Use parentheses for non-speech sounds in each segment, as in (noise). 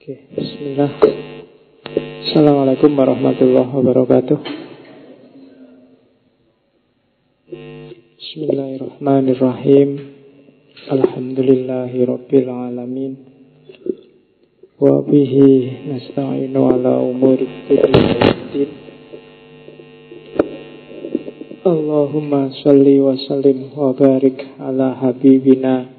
Oke, bismillah. Assalamualaikum warahmatullahi wabarakatuh. Bismillahirrahmanirrahim. Alhamdulillahi rabbil alamin. Wa bihi nasta'inu ala umuri din. Allahumma salli wa sallim wa barik ala habibina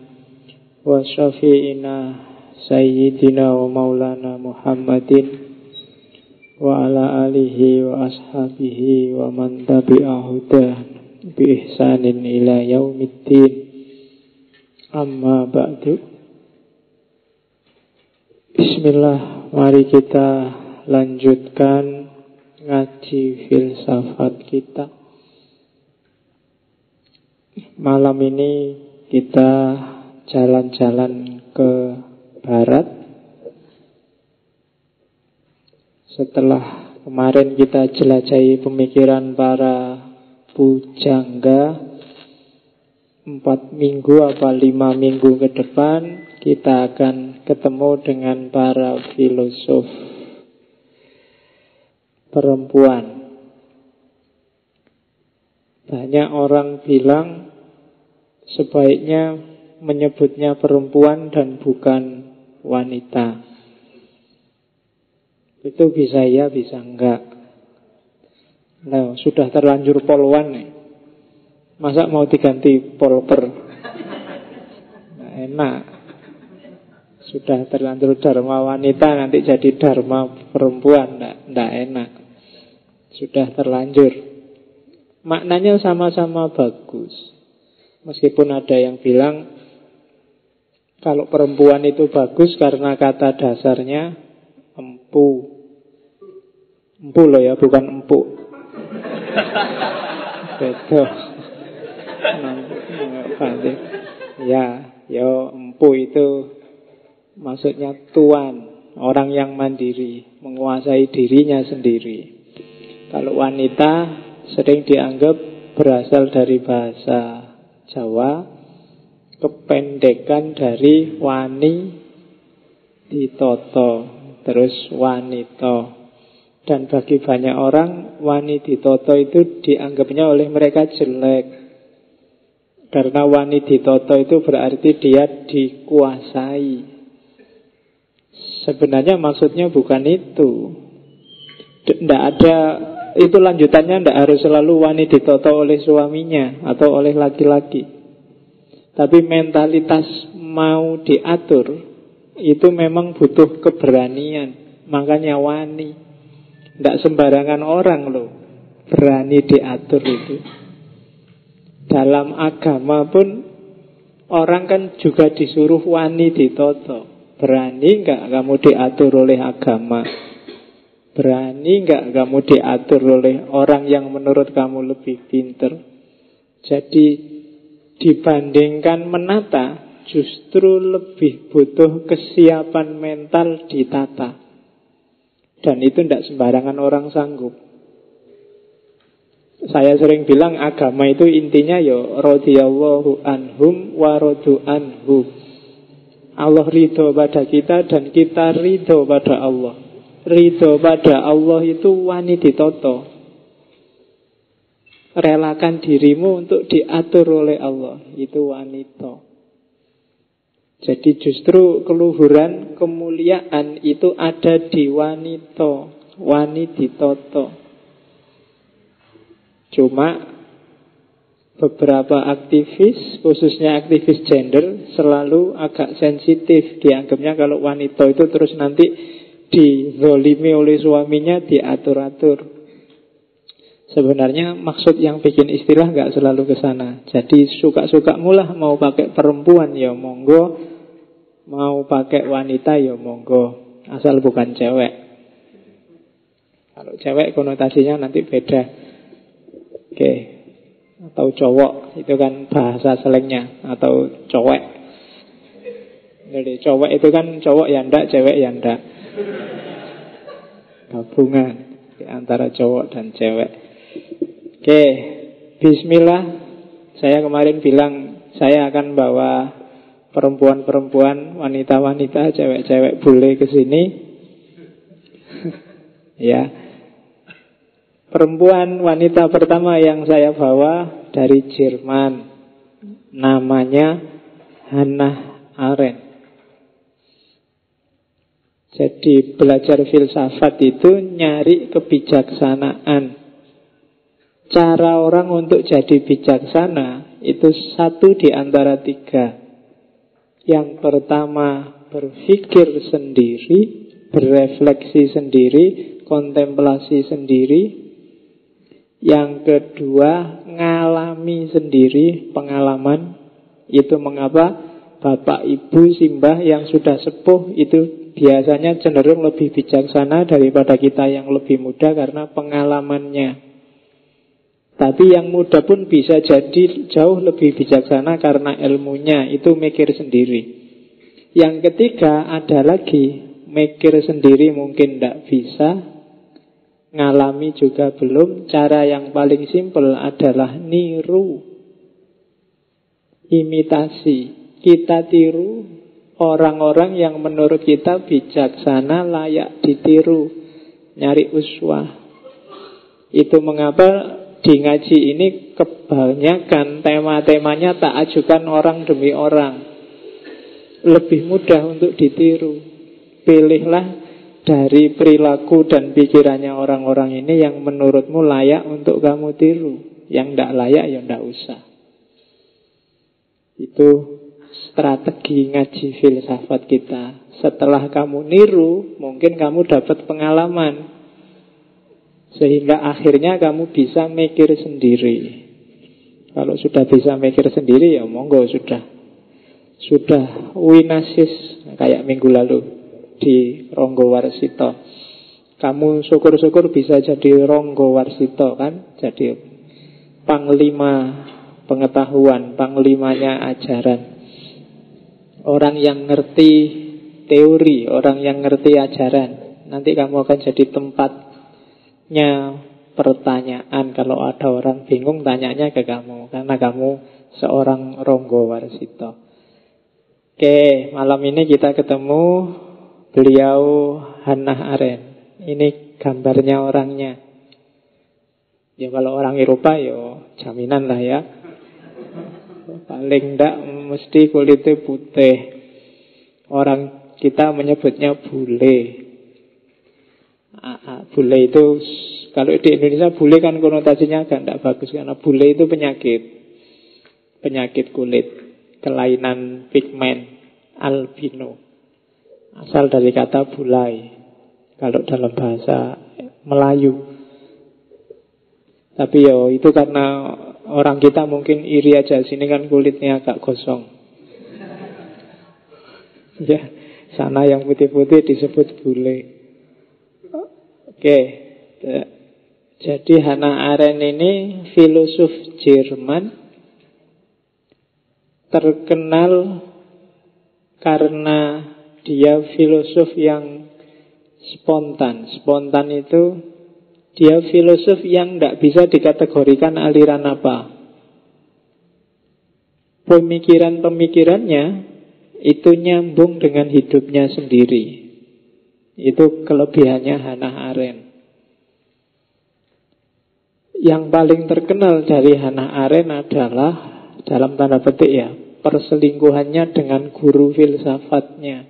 wa syafi'ina Sayyidina wa maulana Muhammadin Wa ala alihi wa ashabihi wa man tabi'ahudah Bi ihsanin ila yaumiddin. Amma ba'du. Bismillah Mari kita lanjutkan Ngaji filsafat kita. Malam ini kita jalan-jalan ke Barat Setelah kemarin kita jelajahi pemikiran para pujangga Empat minggu apa lima minggu ke depan Kita akan ketemu dengan para filosof perempuan. Banyak orang bilang sebaiknya menyebutnya perempuan dan bukan wanita. Itu bisa ya, bisa enggak. Nah, sudah terlanjur polwan nih. Masa mau diganti polper? Nah, enak. Sudah terlanjur dharma wanita nanti jadi dharma perempuan, enggak, enggak enak. Sudah terlanjur. Maknanya sama-sama bagus. Meskipun ada yang bilang kalau perempuan itu bagus karena kata dasarnya empu. Empu loh ya, bukan empuk. (laughs) Betul. Ya, ya empu itu maksudnya tuan, orang yang mandiri, menguasai dirinya sendiri. Kalau wanita sering dianggap berasal dari bahasa Jawa kependekan dari wani ditoto terus wanito dan bagi banyak orang wani ditoto itu dianggapnya oleh mereka jelek. Karena wani ditoto itu berarti dia dikuasai. Sebenarnya maksudnya bukan itu. Tidak ada itu lanjutannya tidak harus selalu wani ditoto oleh suaminya atau oleh laki-laki tapi mentalitas mau diatur itu memang butuh keberanian. Makanya wani. Tidak sembarangan orang loh berani diatur itu. Dalam agama pun orang kan juga disuruh wani ditoto. Berani nggak kamu diatur oleh agama? Berani nggak kamu diatur oleh orang yang menurut kamu lebih pinter? Jadi dibandingkan menata justru lebih butuh kesiapan mental ditata. Dan itu tidak sembarangan orang sanggup. Saya sering bilang agama itu intinya yo ya, radhiyallahu anhum wa anhu. Allah ridho pada kita dan kita ridho pada Allah. Ridho pada Allah itu wani ditoto. Relakan dirimu untuk diatur oleh Allah Itu wanita Jadi justru keluhuran kemuliaan itu ada di wanita Wanita toto Cuma beberapa aktivis, khususnya aktivis gender, selalu agak sensitif. Dianggapnya kalau wanita itu terus nanti dizolimi oleh suaminya, diatur-atur. Sebenarnya maksud yang bikin istilah nggak selalu ke sana. Jadi suka-suka mulah mau pakai perempuan ya monggo, mau pakai wanita ya monggo, asal bukan cewek. Kalau cewek konotasinya nanti beda. Oke. Atau cowok itu kan bahasa selengnya atau cowek. Jadi cowok itu kan cowok ya ndak, cewek ya ndak. Gabungan antara cowok dan cewek. Oke, bismillah. Saya kemarin bilang saya akan bawa perempuan-perempuan, wanita-wanita, cewek-cewek boleh ke sini. (laughs) ya. Perempuan wanita pertama yang saya bawa dari Jerman. Namanya Hannah Arendt. Jadi belajar filsafat itu nyari kebijaksanaan. Cara orang untuk jadi bijaksana itu satu di antara tiga. Yang pertama berpikir sendiri, berefleksi sendiri, kontemplasi sendiri. Yang kedua ngalami sendiri pengalaman. Itu mengapa bapak, ibu, simbah yang sudah sepuh itu biasanya cenderung lebih bijaksana daripada kita yang lebih muda karena pengalamannya. Tapi yang muda pun bisa jadi jauh lebih bijaksana karena ilmunya, itu mikir sendiri. Yang ketiga ada lagi, mikir sendiri mungkin tidak bisa, ngalami juga belum. Cara yang paling simpel adalah niru, imitasi. Kita tiru orang-orang yang menurut kita bijaksana layak ditiru, nyari uswah. Itu mengapa di ngaji ini kebanyakan tema-temanya tak ajukan orang demi orang. Lebih mudah untuk ditiru. Pilihlah dari perilaku dan pikirannya orang-orang ini yang menurutmu layak untuk kamu tiru. Yang tidak layak ya tidak usah. Itu strategi ngaji filsafat kita. Setelah kamu niru, mungkin kamu dapat pengalaman. Sehingga akhirnya kamu bisa mikir sendiri. Kalau sudah bisa mikir sendiri ya monggo sudah. Sudah winasis kayak minggu lalu di Ronggo Warsito. Kamu syukur-syukur bisa jadi Ronggo Warsito kan? Jadi panglima pengetahuan, panglimanya ajaran. Orang yang ngerti teori, orang yang ngerti ajaran. Nanti kamu akan jadi tempatnya pertanyaan. Kalau ada orang bingung, tanyanya ke kamu. Karena kamu seorang Ronggo Warsito. Oke, malam ini kita ketemu beliau Hannah Arendt. Ini gambarnya orangnya. Ya kalau orang Eropa ya jaminan lah ya. Paling tidak mesti kulitnya putih. Orang kita menyebutnya bule. Bule itu kalau di Indonesia bule kan konotasinya agak tidak bagus karena bule itu penyakit. Penyakit kulit, kelainan pigmen, albino. Asal dari kata bulai. Kalau dalam bahasa Melayu. Tapi yo itu karena Orang kita mungkin iri aja Sini kan kulitnya agak gosong (laughs) Ya Sana yang putih-putih disebut bule Oke Jadi Hannah Arendt ini Filosof Jerman Terkenal Karena Dia filosof yang Spontan Spontan itu dia filosof yang tidak bisa dikategorikan aliran apa. Pemikiran-pemikirannya itu nyambung dengan hidupnya sendiri. Itu kelebihannya Hannah Arendt. Yang paling terkenal dari Hannah Arendt adalah dalam tanda petik ya, perselingkuhannya dengan guru filsafatnya.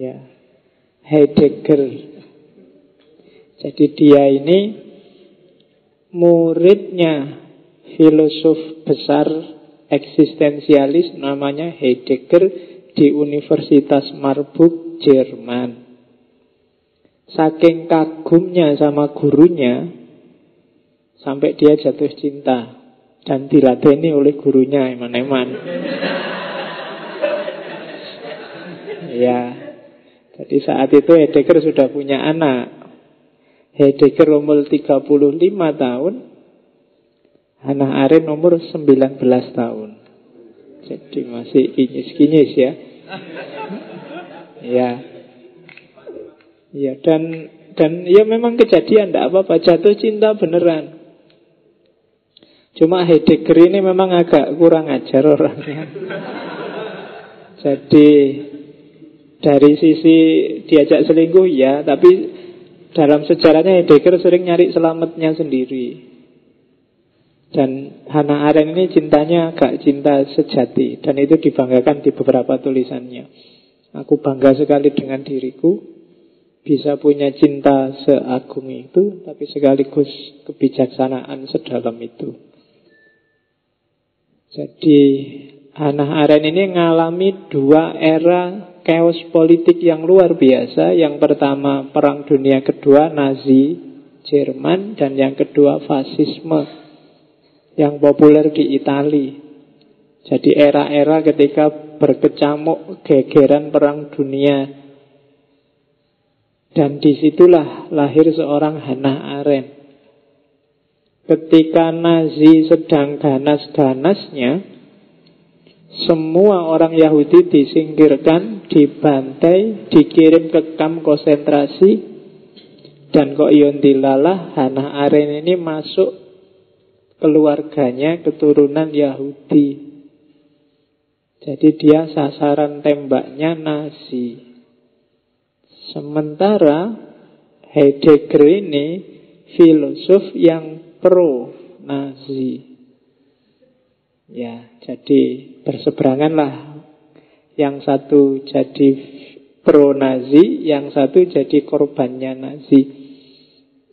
Ya. Heidegger jadi dia ini muridnya filosof besar eksistensialis namanya Heidegger di Universitas Marburg, Jerman. Saking kagumnya sama gurunya, sampai dia jatuh cinta dan diladeni oleh gurunya eman-eman. ya, jadi saat itu Heidegger sudah punya anak. Heidegger umur 35 tahun Hannah Arendt umur 19 tahun Jadi masih kinyis-kinyis ya Ya. Ya dan dan ya memang kejadian tidak apa-apa. Jatuh cinta beneran. Cuma Heidegger ini memang agak kurang ajar orangnya. (laughs) Jadi dari sisi diajak selingkuh ya, tapi dalam sejarahnya Heidegger sering nyari selamatnya sendiri. Dan Hannah Arendt ini cintanya agak cinta sejati. Dan itu dibanggakan di beberapa tulisannya Aku bangga sekali dengan diriku. Bisa punya cinta seagung itu Tapi sekaligus kebijaksanaan sedalam itu. Jadi Hannah Arendt ini mengalami dua era chaos politik yang luar biasa. Yang pertama Perang Dunia Kedua Nazi Jerman Dan yang kedua fasisme yang populer di Italia. Jadi era-era ketika berkecamuk gegeran perang dunia. Dan di situlah lahir seorang Hannah Arendt. Ketika Nazi sedang ganas-ganasnya, semua orang Yahudi disingkirkan, dibantai, dikirim ke kamp konsentrasi, dan kok Yondilalah Hannah Arendt ini masuk keluarganya keturunan Yahudi. Jadi dia sasaran tembaknya nasi. Sementara Heidegger ini filosof yang pro Nazi. Ya, jadi berseberanganlah. Yang satu jadi pro Nazi, yang satu jadi korbannya Nazi.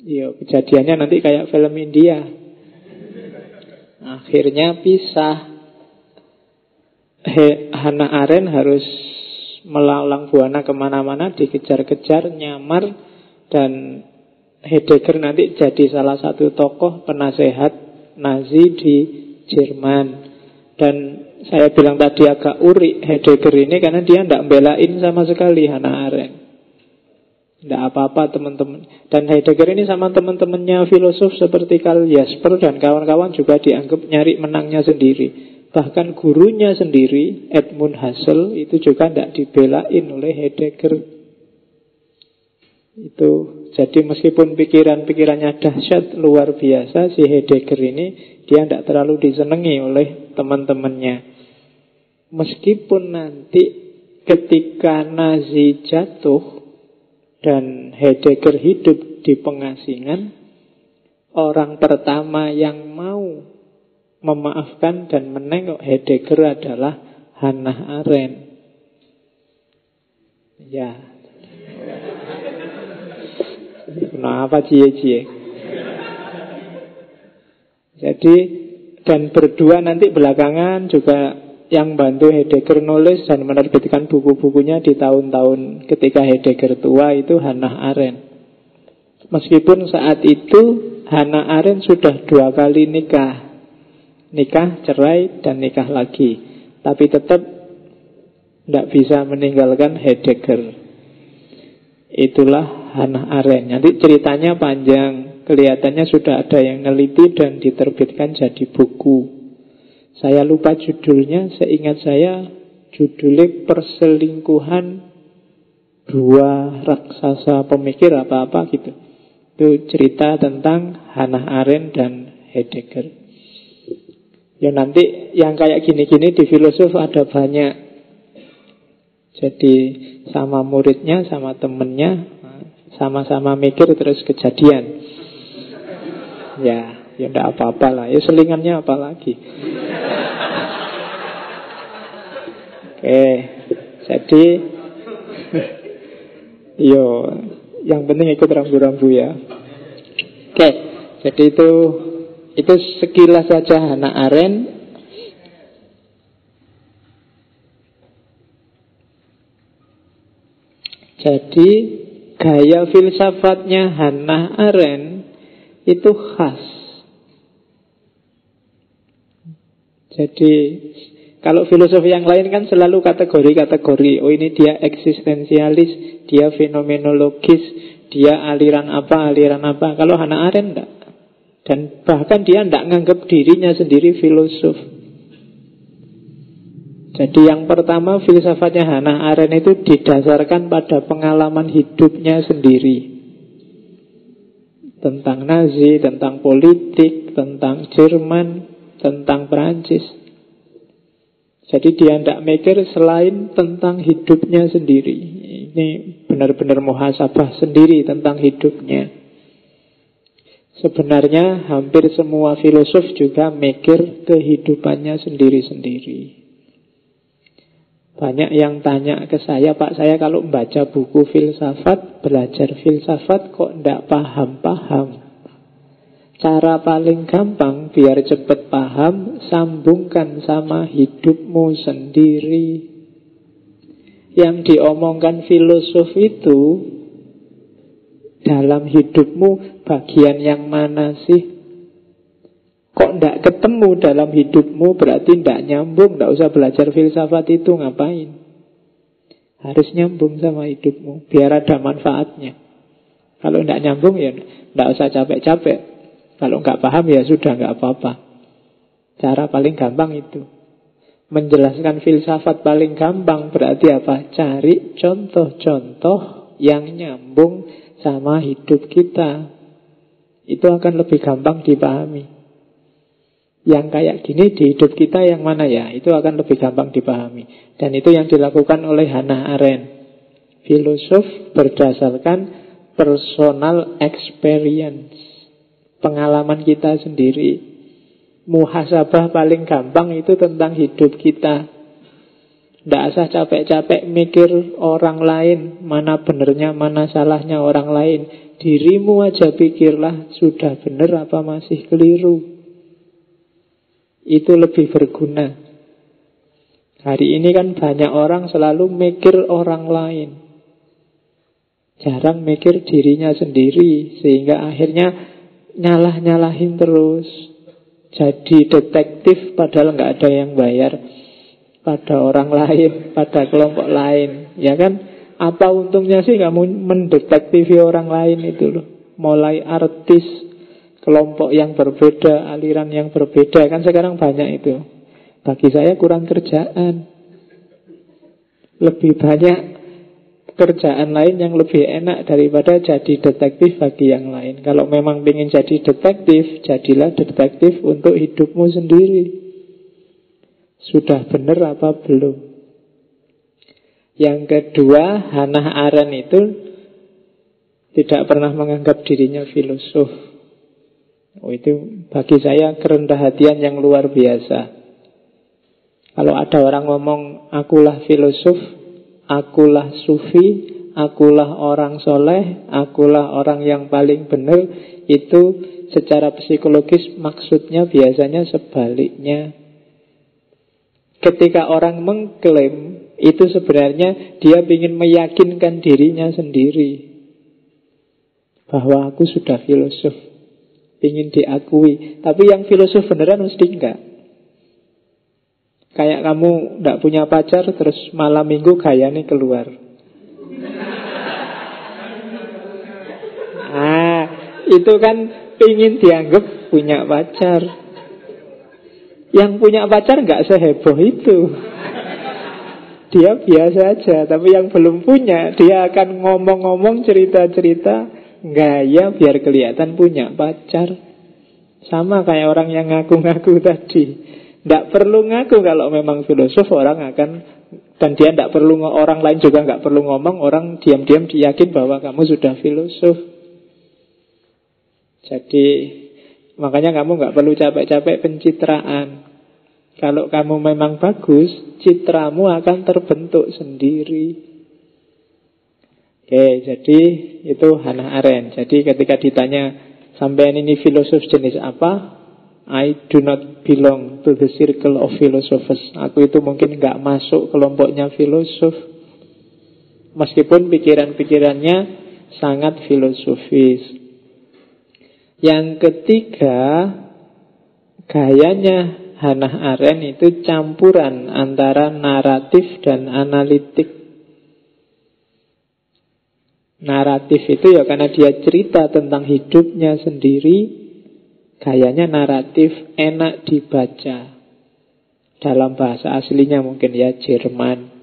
Yo, kejadiannya nanti kayak film India. Akhirnya pisah. He, Hana Aren harus melalang buana ke mana-mana, dikejar-kejar, nyamar, dan Heidegger nanti jadi salah satu tokoh penasehat Nazi di Jerman. Dan saya bilang tadi agak urik Heidegger ini karena dia tidak belain sama sekali Hannah Arendt. Tidak apa-apa teman-teman. Dan Heidegger ini sama teman-temannya filosof seperti Karl Jasper dan kawan-kawan juga dianggap nyari menangnya sendiri. Bahkan gurunya sendiri, Edmund Husserl, itu juga tidak dibelain oleh Heidegger. Itu jadi meskipun pikiran-pikirannya dahsyat luar biasa, si Heidegger ini dia tidak terlalu disenangi oleh teman-temannya. Meskipun nanti ketika Nazi jatuh, dan Heidegger hidup di pengasingan, orang pertama yang mau memaafkan dan menengok Heidegger adalah Hannah Arendt. Ya. Kenapa cie-cie? Jadi dan berdua nanti belakangan juga yang bantu Heidegger nulis dan menerbitkan buku-bukunya di tahun-tahun ketika Heidegger tua itu Hannah Arendt. Meskipun saat itu Hannah Arendt sudah dua kali nikah. Nikah, cerai, dan nikah lagi. Tapi tetap tidak bisa meninggalkan Heidegger. Itulah Hannah Arendt. Nanti ceritanya panjang. Kelihatannya sudah ada yang neliti dan diterbitkan jadi buku. Saya lupa judulnya, seingat saya judulnya perselingkuhan dua raksasa pemikir apa-apa gitu. Itu cerita tentang Hannah Arendt dan Heidegger. Ya nanti yang kayak gini-gini di filosof ada banyak. Jadi sama muridnya, sama temennya, sama-sama mikir terus kejadian. Ya, ya enggak apa-apa lah. Ya selingannya apa lagi. Oke, jadi yo, yang penting ikut rambu-rambu ya. Oke, jadi itu itu sekilas saja Hannah Arendt. Jadi gaya filsafatnya Hannah Arendt itu khas. Jadi kalau filosofi yang lain kan selalu kategori-kategori. Oh ini dia eksistensialis, dia fenomenologis, dia aliran apa, aliran apa. Kalau Hannah Arendt enggak. Dan bahkan dia tidak menganggap dirinya sendiri filosof. Jadi yang pertama filsafatnya Hannah Arendt itu didasarkan pada pengalaman hidupnya sendiri. tentang Nazi, tentang politik, tentang Jerman, tentang Perancis. Jadi dia tidak mikir selain tentang hidupnya sendiri. Ini benar-benar muhasabah sendiri tentang hidupnya. Sebenarnya hampir semua filosof juga mikir kehidupannya sendiri-sendiri. Banyak yang tanya ke saya, Pak, saya kalau membaca buku filsafat, belajar filsafat kok tidak paham-paham. Cara paling gampang biar cepat paham, sambungkan sama hidupmu sendiri. Yang diomongkan filosof itu dalam hidupmu bagian yang mana sih? Kok tidak ketemu dalam hidupmu berarti tidak nyambung, tidak usah belajar filsafat itu ngapain? Harus nyambung sama hidupmu, biar ada manfaatnya. Kalau tidak nyambung ya tidak usah capek-capek. Kalau nggak paham ya sudah nggak apa-apa. Cara paling gampang itu. Menjelaskan filsafat paling gampang berarti apa? Cari contoh-contoh yang nyambung sama hidup kita. Itu akan lebih gampang dipahami yang kayak gini di hidup kita yang mana ya? Itu akan lebih gampang dipahami. Dan itu yang dilakukan oleh Hannah Arendt. Filosof berdasarkan personal experience. Pengalaman kita sendiri. Muhasabah paling gampang itu tentang hidup kita. Tidak usah capek-capek mikir orang lain. Mana benernya, mana salahnya orang lain. Dirimu aja pikirlah sudah benar apa masih keliru itu lebih berguna. Hari ini kan banyak orang selalu mikir orang lain. Jarang mikir dirinya sendiri sehingga akhirnya nyalah-nyalahin terus. Jadi detektif padahal nggak ada yang bayar pada orang lain, pada kelompok lain, ya kan? Apa untungnya sih kamu mendetektifi orang lain itu loh? Mulai artis kelompok yang berbeda, aliran yang berbeda. Kan sekarang banyak itu. Bagi saya kurang kerjaan. Lebih banyak kerjaan lain yang lebih enak daripada jadi detektif bagi yang lain. Kalau memang ingin jadi detektif, jadilah detektif untuk hidupmu sendiri. Sudah benar apa belum? Yang kedua, Hannah Arendt itu tidak pernah menganggap dirinya filosof. Oh, itu bagi saya kerendah hatian yang luar biasa. Kalau ada orang ngomong, akulah filosof, akulah sufi, akulah orang soleh, akulah orang yang paling benar, itu secara psikologis maksudnya biasanya sebaliknya. Ketika orang mengklaim, itu sebenarnya dia ingin meyakinkan dirinya sendiri. Bahwa aku sudah filosof, ingin diakui. Tapi yang filosof beneran mesti enggak. Kayak kamu tidak punya pacar terus malam minggu gaya nih keluar. Ah, itu kan ingin dianggap punya pacar. Yang punya pacar nggak seheboh itu. Dia biasa aja, tapi yang belum punya, dia akan ngomong-ngomong cerita-cerita gaya biar kelihatan punya pacar. Sama kayak orang yang ngaku-ngaku (laughs) tadi. Tidak perlu ngaku kalau memang filosof orang akan dan dia tidak perlu orang lain juga nggak perlu ngomong orang diam-diam diyakin bahwa kamu sudah filosof. Jadi makanya kamu nggak perlu capek-capek pencitraan. Kalau kamu memang bagus, citramu akan terbentuk sendiri. Oke, jadi itu Hannah Arendt. Jadi ketika ditanya sampai ini filosof jenis apa? I do not belong to the circle of philosophers. Aku itu mungkin nggak masuk kelompoknya filosof. Meskipun pikiran-pikirannya sangat filosofis. Yang ketiga, gayanya Hannah Arendt itu campuran antara naratif dan analitik. Naratif itu ya karena dia cerita tentang hidupnya sendiri Gayanya naratif enak dibaca Dalam bahasa aslinya mungkin ya Jerman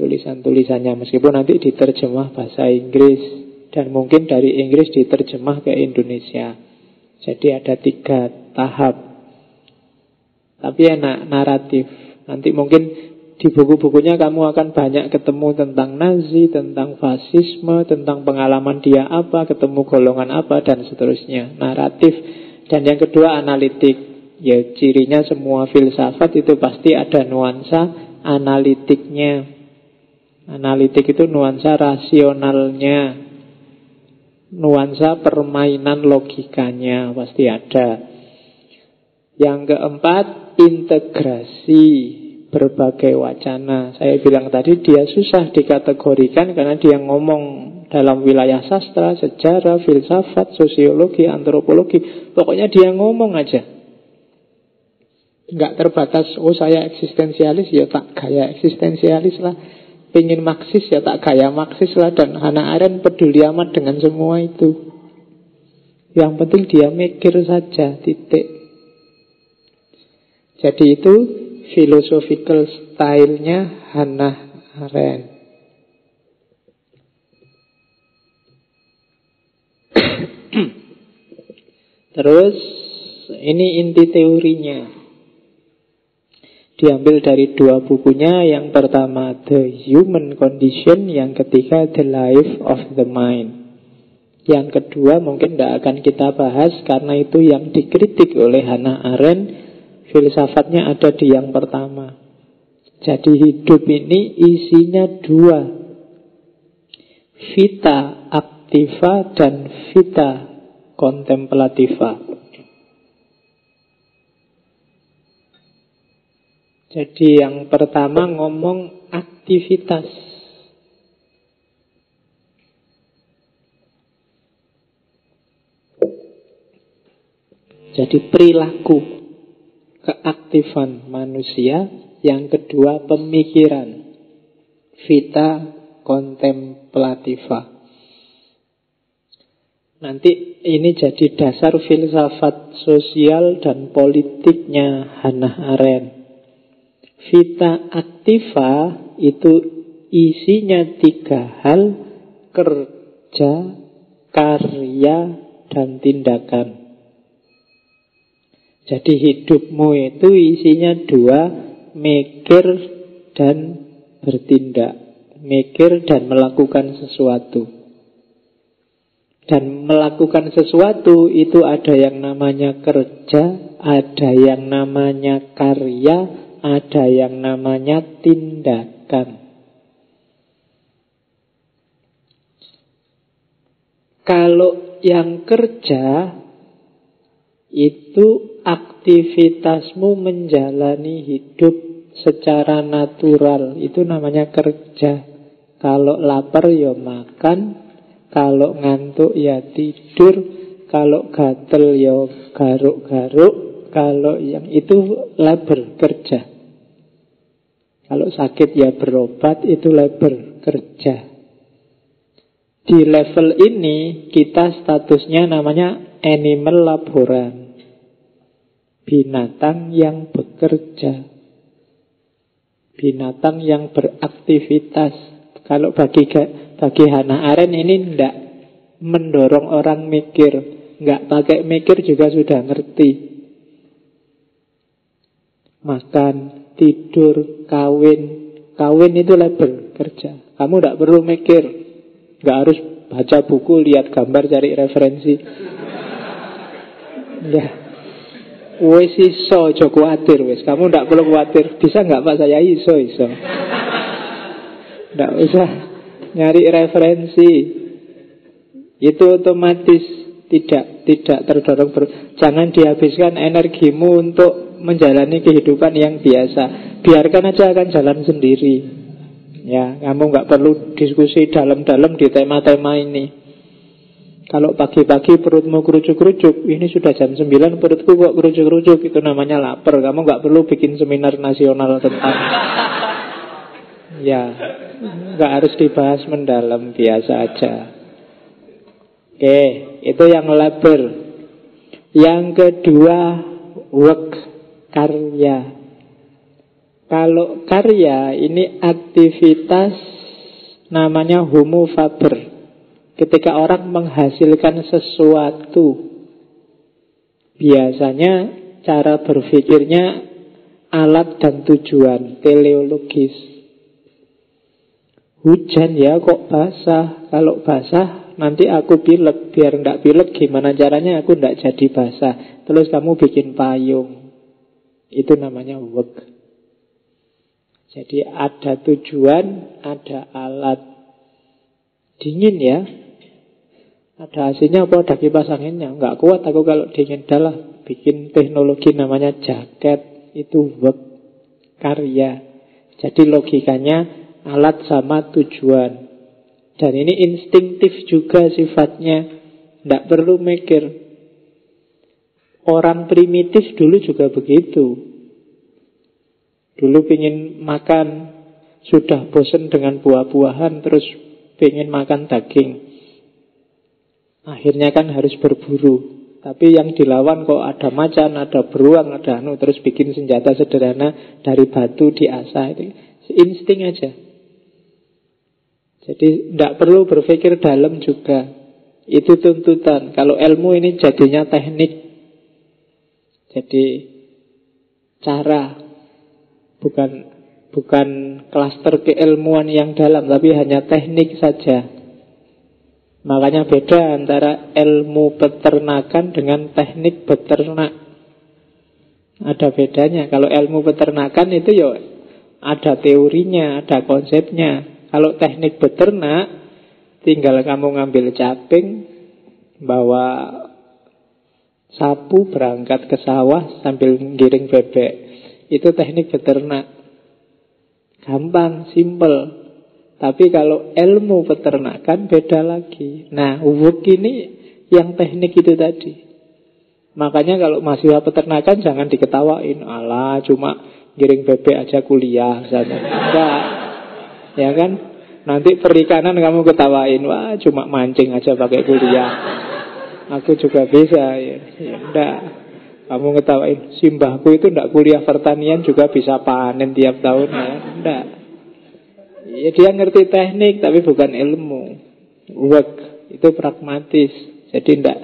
Tulisan-tulisannya meskipun nanti diterjemah bahasa Inggris dan mungkin dari Inggris diterjemah ke Indonesia. Jadi ada tiga tahap. Tapi enak naratif. Nanti mungkin di buku-bukunya kamu akan banyak ketemu tentang Nazi, tentang fasisme, tentang pengalaman dia apa, ketemu golongan apa, dan seterusnya. Naratif. Dan yang kedua analitik. Ya cirinya semua filsafat itu pasti ada nuansa analitiknya. Analitik itu nuansa rasionalnya. Nuansa permainan logikanya pasti ada. Yang keempat, integrasi berbagai wacana. Saya bilang tadi dia susah dikategorikan karena dia ngomong dalam wilayah sastra, sejarah, filsafat, sosiologi, antropologi. Pokoknya dia ngomong aja. Nggak terbatas, oh saya eksistensialis, ya tak gaya eksistensialis lah. Pingin maksis, ya tak gaya maksis lah. Dan Hannah Arendt peduli amat dengan semua itu. Yang penting dia mikir saja, titik. Jadi itu philosophical stylenya Hannah Arendt. (coughs) Terus ini inti teorinya. Diambil dari dua bukunya Yang pertama The Human Condition Yang ketiga The Life of the Mind Yang kedua mungkin tidak akan kita bahas Karena itu yang dikritik oleh Hannah Arendt Filsafatnya ada di yang pertama. Jadi hidup ini isinya dua. Vita aktiva dan vita kontemplativa. Jadi yang pertama ngomong aktivitas. Jadi perilaku keaktifan manusia. Yang kedua pemikiran. Vita kontemplativa. Nanti ini jadi dasar filsafat sosial dan politiknya Hannah Arendt. Vita aktiva itu isinya tiga hal Kerja, karya, dan tindakan Jadi hidupmu itu isinya dua Mikir dan bertindak Mikir dan melakukan sesuatu Dan melakukan sesuatu itu ada yang namanya kerja Ada yang namanya karya ada yang namanya tindakan. Kalau yang kerja itu aktivitasmu menjalani hidup secara natural, itu namanya kerja. Kalau lapar ya makan, kalau ngantuk ya tidur, kalau gatel ya garuk-garuk, kalau yang itu labor kerja. Kalau sakit ya berobat itu labor kerja. Di level ini kita statusnya namanya animal laboran. Binatang yang bekerja. Binatang yang beraktivitas. Kalau bagi bagi Hannah Arendt ini tidak mendorong orang mikir. Nggak pakai mikir juga sudah ngerti makan, tidur, kawin. Kawin itu label kerja. Kamu tidak perlu mikir, nggak harus baca buku, lihat gambar, cari referensi. Ya, wes iso, ojo khawatir wes. Kamu tidak perlu khawatir. Bisa nggak pak saya iso iso. Tidak usah nyari referensi. Itu otomatis tidak tidak terdorong ber... jangan dihabiskan energimu untuk menjalani kehidupan yang biasa. Biarkan aja akan jalan sendiri. Ya, kamu nggak perlu diskusi dalam-dalam di tema-tema ini. Kalau pagi-pagi perutmu kerucuk-kerucuk, ini sudah jam 9 perutku kok kerucuk-kerucuk, itu namanya lapar. Kamu nggak perlu bikin seminar nasional tentang (laughs) Ya, nggak harus dibahas mendalam, biasa aja. Oke, itu yang lapar. Yang kedua, work karya. Kalau karya ini aktivitas namanya homo faber. Ketika orang menghasilkan sesuatu, biasanya cara berpikirnya alat dan tujuan, teleologis. Hujan ya kok basah, kalau basah nanti aku pilek, biar nggak pilek gimana caranya aku nggak jadi basah. Terus kamu bikin payung, itu namanya work. Jadi ada tujuan, ada alat. Dingin ya, ada AC-nya apa ada kipas anginnya? Nggak kuat aku kalau dingin dalah bikin teknologi namanya jaket itu work karya. Jadi logikanya alat sama tujuan. Dan ini instingtif juga sifatnya. Tidak perlu mikir. Orang primitif dulu juga begitu. Dulu ingin makan, sudah bosan dengan buah-buahan, terus ingin makan daging. Akhirnya kan harus berburu. Tapi yang dilawan kok ada macan, ada beruang, ada anu, terus bikin senjata sederhana dari batu diasah itu insting aja. Jadi tidak perlu berpikir dalam juga. Itu tuntutan. Kalau ilmu ini jadinya teknik. Jadi cara bukan bukan klaster keilmuan yang dalam tapi hanya teknik saja. Makanya beda antara ilmu peternakan dengan teknik beternak. Ada bedanya. Kalau ilmu peternakan itu ya ada teorinya, ada konsepnya. Kalau teknik beternak, tinggal kamu ngambil caping, bawa sapu berangkat ke sawah sambil giring bebek. Itu teknik beternak. Gampang, simple. Tapi kalau ilmu peternakan beda lagi. Nah, wuk ini yang teknik itu tadi. Makanya kalau mahasiswa peternakan jangan diketawain. Allah cuma giring bebek aja kuliah. Enggak. Ya kan? Nanti perikanan kamu ketawain. Wah, cuma mancing aja pakai kuliah. Aku juga bisa. Ya, ya enggak. Kamu ngetawain, simbahku itu enggak kuliah pertanian juga bisa panen tiap tahun ya. Enggak. Ya dia ngerti teknik tapi bukan ilmu. Work itu pragmatis. Jadi ndak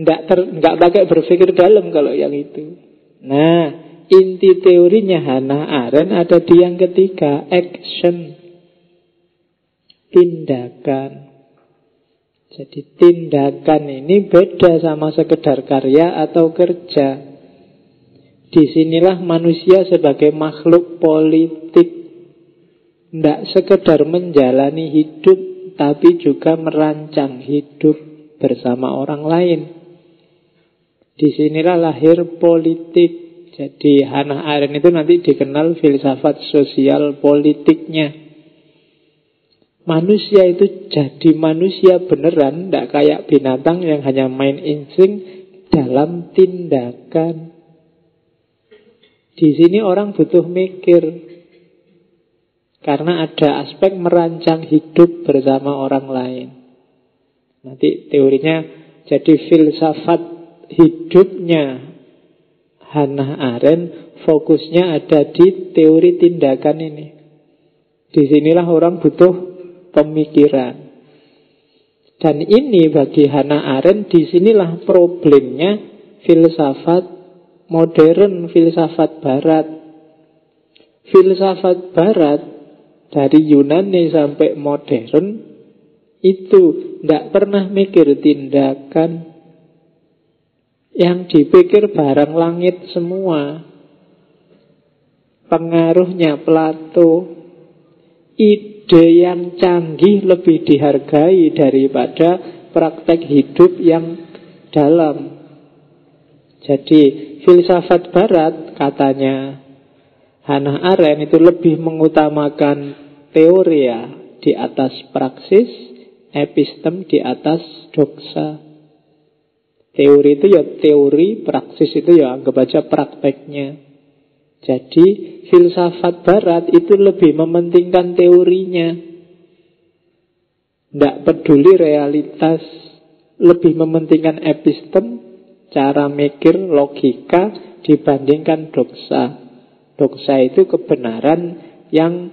ndak ter, pakai berpikir dalam kalau yang itu. Nah, inti teorinya Hannah Arendt ada di yang ketiga, action. Tindakan. Jadi tindakan ini beda sama sekedar karya atau kerja. Di sinilah manusia sebagai makhluk politik tidak sekedar menjalani hidup Tapi juga merancang hidup bersama orang lain. Di sinilah lahir politik. Jadi Hannah Arendt itu nanti dikenal filsafat sosial politiknya. Manusia itu jadi manusia beneran Tidak kayak binatang yang hanya main insting dalam tindakan. Di sini orang butuh mikir karena ada aspek merancang hidup bersama orang lain. Nanti teorinya jadi filsafat hidupnya Hannah Arendt fokusnya ada di teori tindakan ini. Di sinilah orang butuh pemikiran. Dan ini bagi Hannah Arendt di sinilah problemnya filsafat modern, filsafat barat. Filsafat barat dari Yunani sampai modern itu tidak pernah mikir tindakan yang dipikir barang langit semua. Pengaruhnya Plato, ide yang canggih lebih dihargai daripada praktek hidup yang dalam. Jadi filsafat barat katanya Hannah Arendt itu lebih mengutamakan teori ya di atas praksis, epistem di atas doksa. Teori itu ya teori, praksis itu ya anggap aja prakteknya. Jadi filsafat barat itu lebih mementingkan teorinya. Tidak peduli realitas, lebih mementingkan epistem, cara mikir, logika dibandingkan doksa. Doksa itu kebenaran yang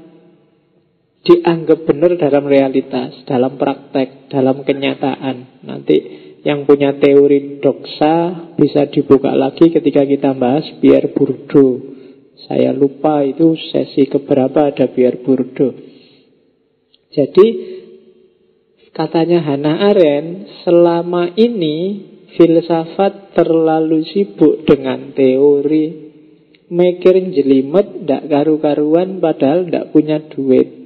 dianggap benar dalam realitas, dalam praktek, dalam kenyataan. Nanti yang punya teori doksa bisa dibuka lagi ketika kita bahas biar burdo. Saya lupa itu sesi keberapa ada biar burdo. Jadi katanya Hannah Arendt, selama ini filsafat terlalu sibuk dengan teori Mikir jelimet, ndak karu-karuan padahal ndak punya duit.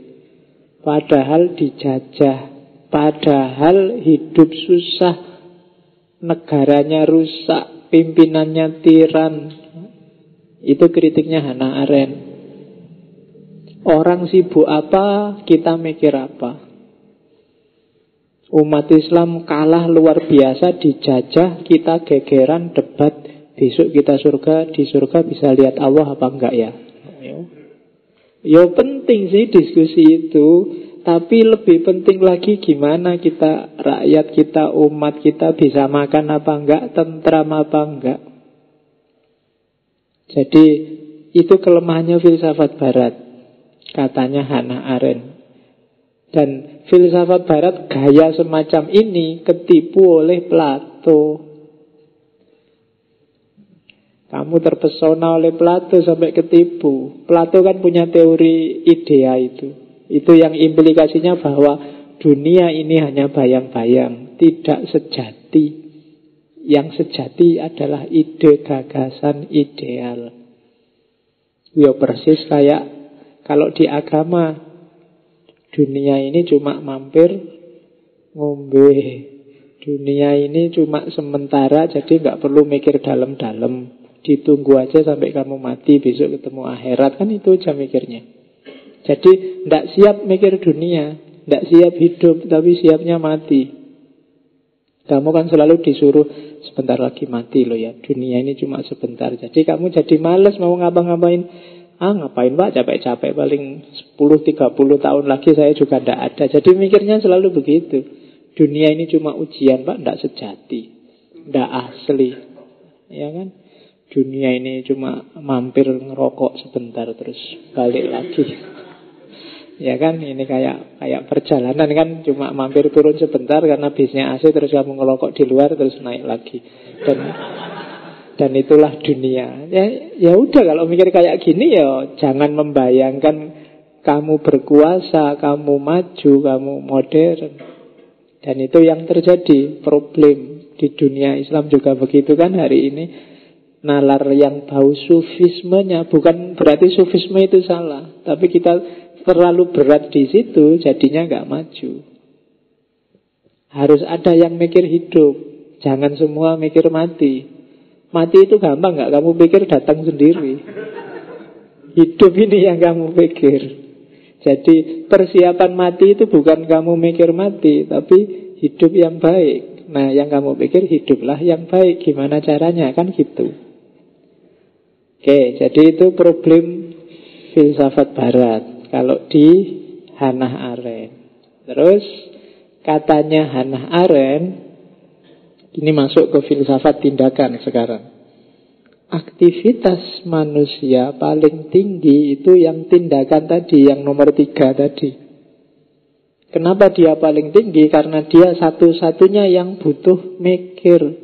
Padahal dijajah Padahal hidup susah Negaranya rusak Pimpinannya tiran. Itu kritiknya Hannah Arendt. Orang sibuk apa Kita mikir apa. Umat Islam kalah luar biasa Dijajah Kita gegeran debat Besok kita surga Di surga bisa lihat Allah apa enggak ya? Ya. Penting sih diskusi itu. Tapi lebih penting lagi gimana kita Rakyat kita, umat kita Bisa makan apa enggak Tentram apa enggak. Jadi Itu kelemahannya filsafat barat Katanya Hannah Arendt. Dan filsafat barat Gaya semacam ini Ketipu oleh Plato kamu terpesona oleh Plato sampai ketipu. Plato kan punya teori idea itu. Itu yang implikasinya bahwa dunia ini hanya bayang-bayang, tidak sejati. Yang sejati adalah ide gagasan ideal. Ya persis kayak kalau di agama dunia ini cuma mampir ngombe. Dunia ini cuma sementara jadi nggak perlu mikir dalam-dalam. Ditunggu aja sampai kamu mati Besok ketemu akhirat. Kan itu aja mikirnya. Jadi tidak siap mikir dunia Tidak siap hidup Tapi siapnya mati. Kamu kan selalu disuruh Sebentar lagi mati loh ya Dunia ini cuma sebentar. Jadi kamu jadi males mau ngapa-ngapain. Ah ngapain pak? Capek-capek Paling 10-30 tahun lagi saya juga tidak ada. Jadi mikirnya selalu begitu. Dunia ini cuma ujian pak Tidak sejati Tidak asli. Ya kan dunia ini cuma mampir ngerokok sebentar terus balik lagi. Ya kan, ini kayak kayak perjalanan kan cuma mampir turun sebentar karena bisnya AC terus kamu ngerokok di luar terus naik lagi. Dan dan itulah dunia. Ya ya udah kalau mikir kayak gini ya jangan membayangkan kamu berkuasa, kamu maju, kamu modern. Dan itu yang terjadi problem di dunia Islam juga begitu kan hari ini nalar yang bau sufismenya. Bukan berarti sufisme itu salah tapi kita terlalu berat di situ jadinya nggak maju. Harus ada yang mikir hidup. Jangan semua mikir mati. Mati itu gampang nggak? Kamu pikir datang sendiri. Hidup ini yang kamu pikir. Jadi persiapan mati itu bukan kamu mikir mati tapi hidup yang baik. Nah yang kamu pikir hiduplah yang baik. Gimana caranya? Kan gitu Oke, jadi itu problem filsafat barat. Kalau di Hannah Arendt. Terus katanya Hannah Arendt Ini masuk ke filsafat tindakan sekarang. Aktivitas manusia paling tinggi itu yang tindakan tadi Yang nomor tiga tadi. Kenapa dia paling tinggi? Karena dia satu-satunya yang butuh mikir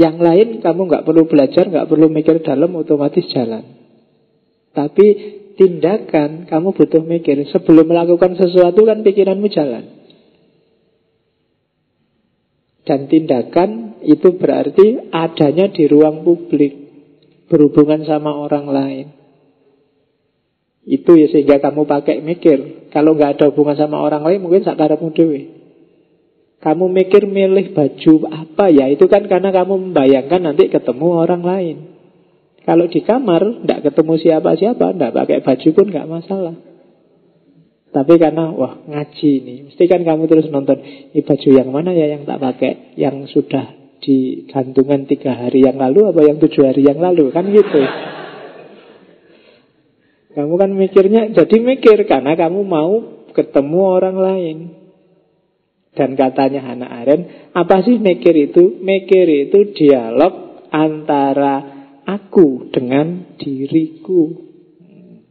yang lain kamu nggak perlu belajar, nggak perlu mikir dalam, otomatis jalan. Tapi tindakan kamu butuh mikir. Sebelum melakukan sesuatu kan pikiranmu jalan. Dan tindakan itu berarti adanya di ruang publik. Berhubungan sama orang lain. Itu ya sehingga kamu pakai mikir. Kalau nggak ada hubungan sama orang lain mungkin sakarapmu dewe. Kamu mikir milih baju apa ya? Itu kan karena kamu membayangkan nanti ketemu orang lain. Kalau di kamar Tidak ketemu siapa-siapa Tidak pakai baju pun nggak masalah. Tapi karena wah ngaji ini Mesti kan kamu terus nonton Ini baju yang mana ya yang tak pakai? Yang sudah digantungan tiga hari yang lalu Apa yang tujuh hari yang lalu? Kan gitu. Kamu kan mikirnya Jadi mikir karena kamu mau ketemu orang lain dan katanya Hannah Arendt, apa sih mikir itu? Mikir itu dialog antara aku dengan diriku.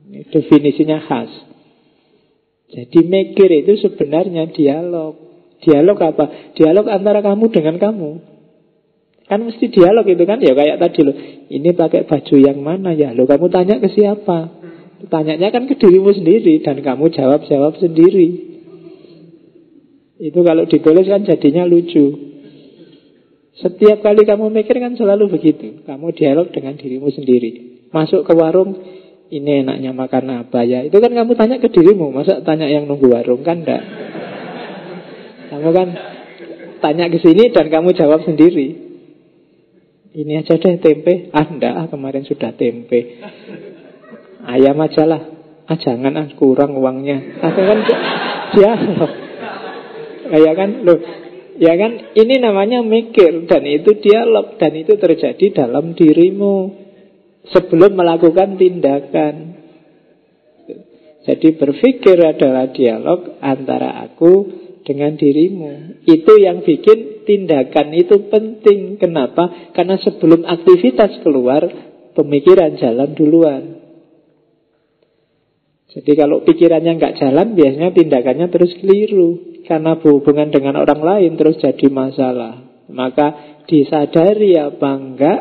Ini definisinya khas. Jadi mikir itu sebenarnya dialog. Dialog apa? Dialog antara kamu dengan kamu. Kan mesti dialog itu kan ya kayak tadi loh. Ini pakai baju yang mana ya? Lo kamu tanya ke siapa? Tanyanya kan ke dirimu sendiri dan kamu jawab-jawab sendiri. Itu kalau ditulis kan jadinya lucu. Setiap kali kamu mikir kan selalu begitu. Kamu dialog dengan dirimu sendiri. Masuk ke warung, ini enaknya makan apa ya? Itu kan kamu tanya ke dirimu. Masa tanya yang nunggu warung kan enggak? Kamu kan tanya ke sini dan kamu jawab sendiri. Ini aja deh tempe. Ah enggak, ah, kemarin sudah tempe. Ayam aja lah. Ah jangan ah kurang uangnya. Ah kan dialog. Ya kan loh Ya kan ini namanya mikir dan itu dialog dan itu terjadi dalam dirimu sebelum melakukan tindakan. Jadi berpikir adalah dialog antara aku dengan dirimu. Itu yang bikin tindakan itu penting. Kenapa? Karena sebelum aktivitas keluar, pemikiran jalan duluan. Jadi kalau pikirannya nggak jalan, biasanya tindakannya terus keliru karena berhubungan dengan orang lain terus jadi masalah. Maka disadari apa enggak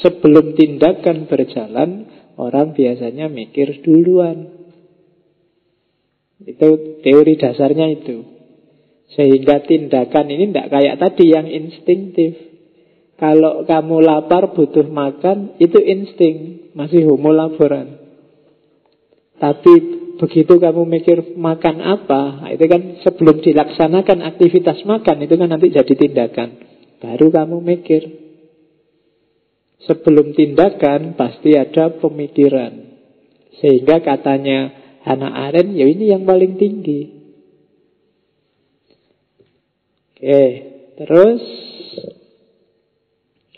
sebelum tindakan berjalan orang biasanya mikir duluan. Itu teori dasarnya itu. Sehingga tindakan ini tidak kayak tadi yang instinktif. Kalau kamu lapar butuh makan, itu insting, masih homo laboran. Tapi begitu kamu mikir makan apa, nah, itu kan sebelum dilaksanakan aktivitas makan, itu kan nanti jadi tindakan. Baru kamu mikir. Sebelum tindakan pasti ada pemikiran. Sehingga katanya Hannah Arendt, ya ini yang paling tinggi. Oke, terus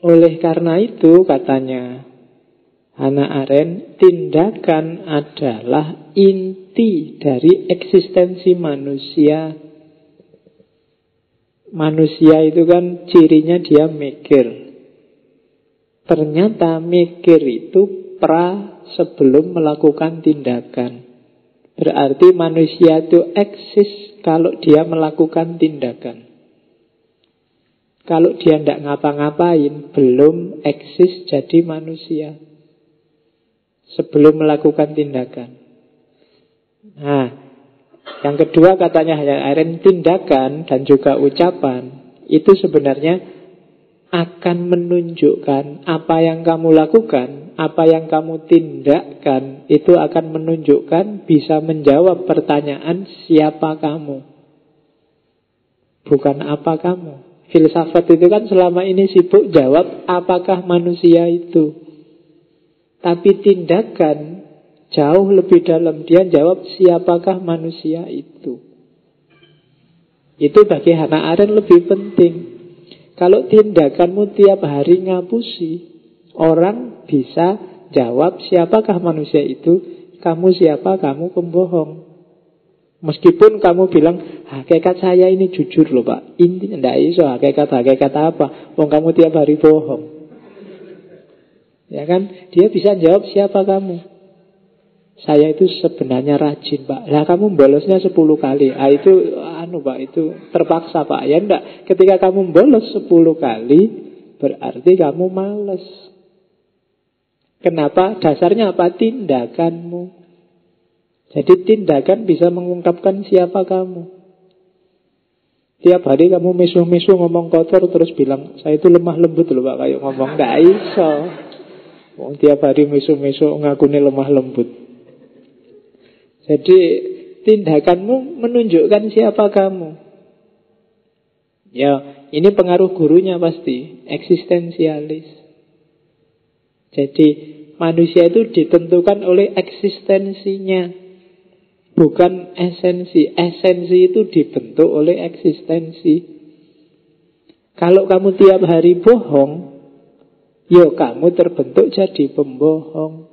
oleh karena itu katanya Hannah Arendt, tindakan adalah inti dari eksistensi manusia. Manusia itu kan cirinya dia mikir. Ternyata mikir itu pra sebelum melakukan tindakan. Berarti manusia itu eksis kalau dia melakukan tindakan. Kalau dia tidak ngapa-ngapain, belum eksis jadi manusia sebelum melakukan tindakan. Nah, yang kedua katanya hanya Aren tindakan dan juga ucapan itu sebenarnya akan menunjukkan apa yang kamu lakukan, apa yang kamu tindakkan itu akan menunjukkan bisa menjawab pertanyaan siapa kamu. Bukan apa kamu. Filsafat itu kan selama ini sibuk jawab apakah manusia itu. Tapi tindakan jauh lebih dalam. Dia jawab siapakah manusia itu. Itu bagi Hannah Arendt lebih penting. Kalau tindakanmu tiap hari ngapusi, orang bisa jawab siapakah manusia itu, kamu siapa, kamu pembohong. Meskipun kamu bilang hakikat saya ini jujur loh pak, intinya tidak iso hakikat hakikat apa, wong kamu tiap hari bohong. Ya kan? Dia bisa jawab siapa kamu. Saya itu sebenarnya rajin, Pak. Lah kamu bolosnya 10 kali. Ah itu anu, Pak, itu terpaksa, Pak. Ya enggak. Ketika kamu bolos 10 kali, berarti kamu males. Kenapa? Dasarnya apa? Tindakanmu. Jadi tindakan bisa mengungkapkan siapa kamu. Tiap hari kamu mesu-mesu ngomong kotor terus bilang, saya itu lemah lembut loh Pak, kayak ngomong. Gak iso. Wong tiap hari misu-misu ngakuni lemah lembut. Jadi tindakanmu menunjukkan siapa kamu. Ya, ini pengaruh gurunya pasti, eksistensialis. Jadi manusia itu ditentukan oleh eksistensinya, bukan esensi. Esensi itu dibentuk oleh eksistensi. Kalau kamu tiap hari bohong, Yo kamu terbentuk jadi pembohong.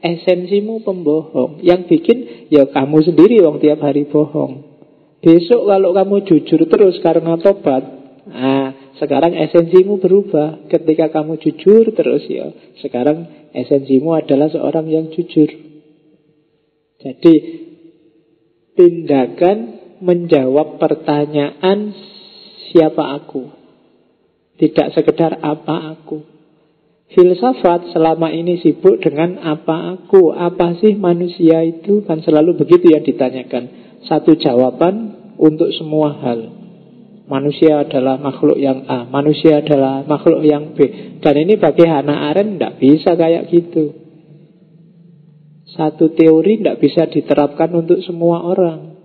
Esensimu pembohong. Yang bikin ya kamu sendiri wong tiap hari bohong. Besok kalau kamu jujur terus karena tobat, nah sekarang esensimu berubah. Ketika kamu jujur terus ya, sekarang esensimu adalah seorang yang jujur. Jadi tindakan menjawab pertanyaan siapa aku. Tidak sekedar apa aku. Filsafat selama ini sibuk dengan apa aku, apa sih manusia itu kan selalu begitu yang ditanyakan. Satu jawaban untuk semua hal. Manusia adalah makhluk yang A, manusia adalah makhluk yang B. Dan ini bagi Hannah Arendt tidak bisa kayak gitu. Satu teori tidak bisa diterapkan untuk semua orang.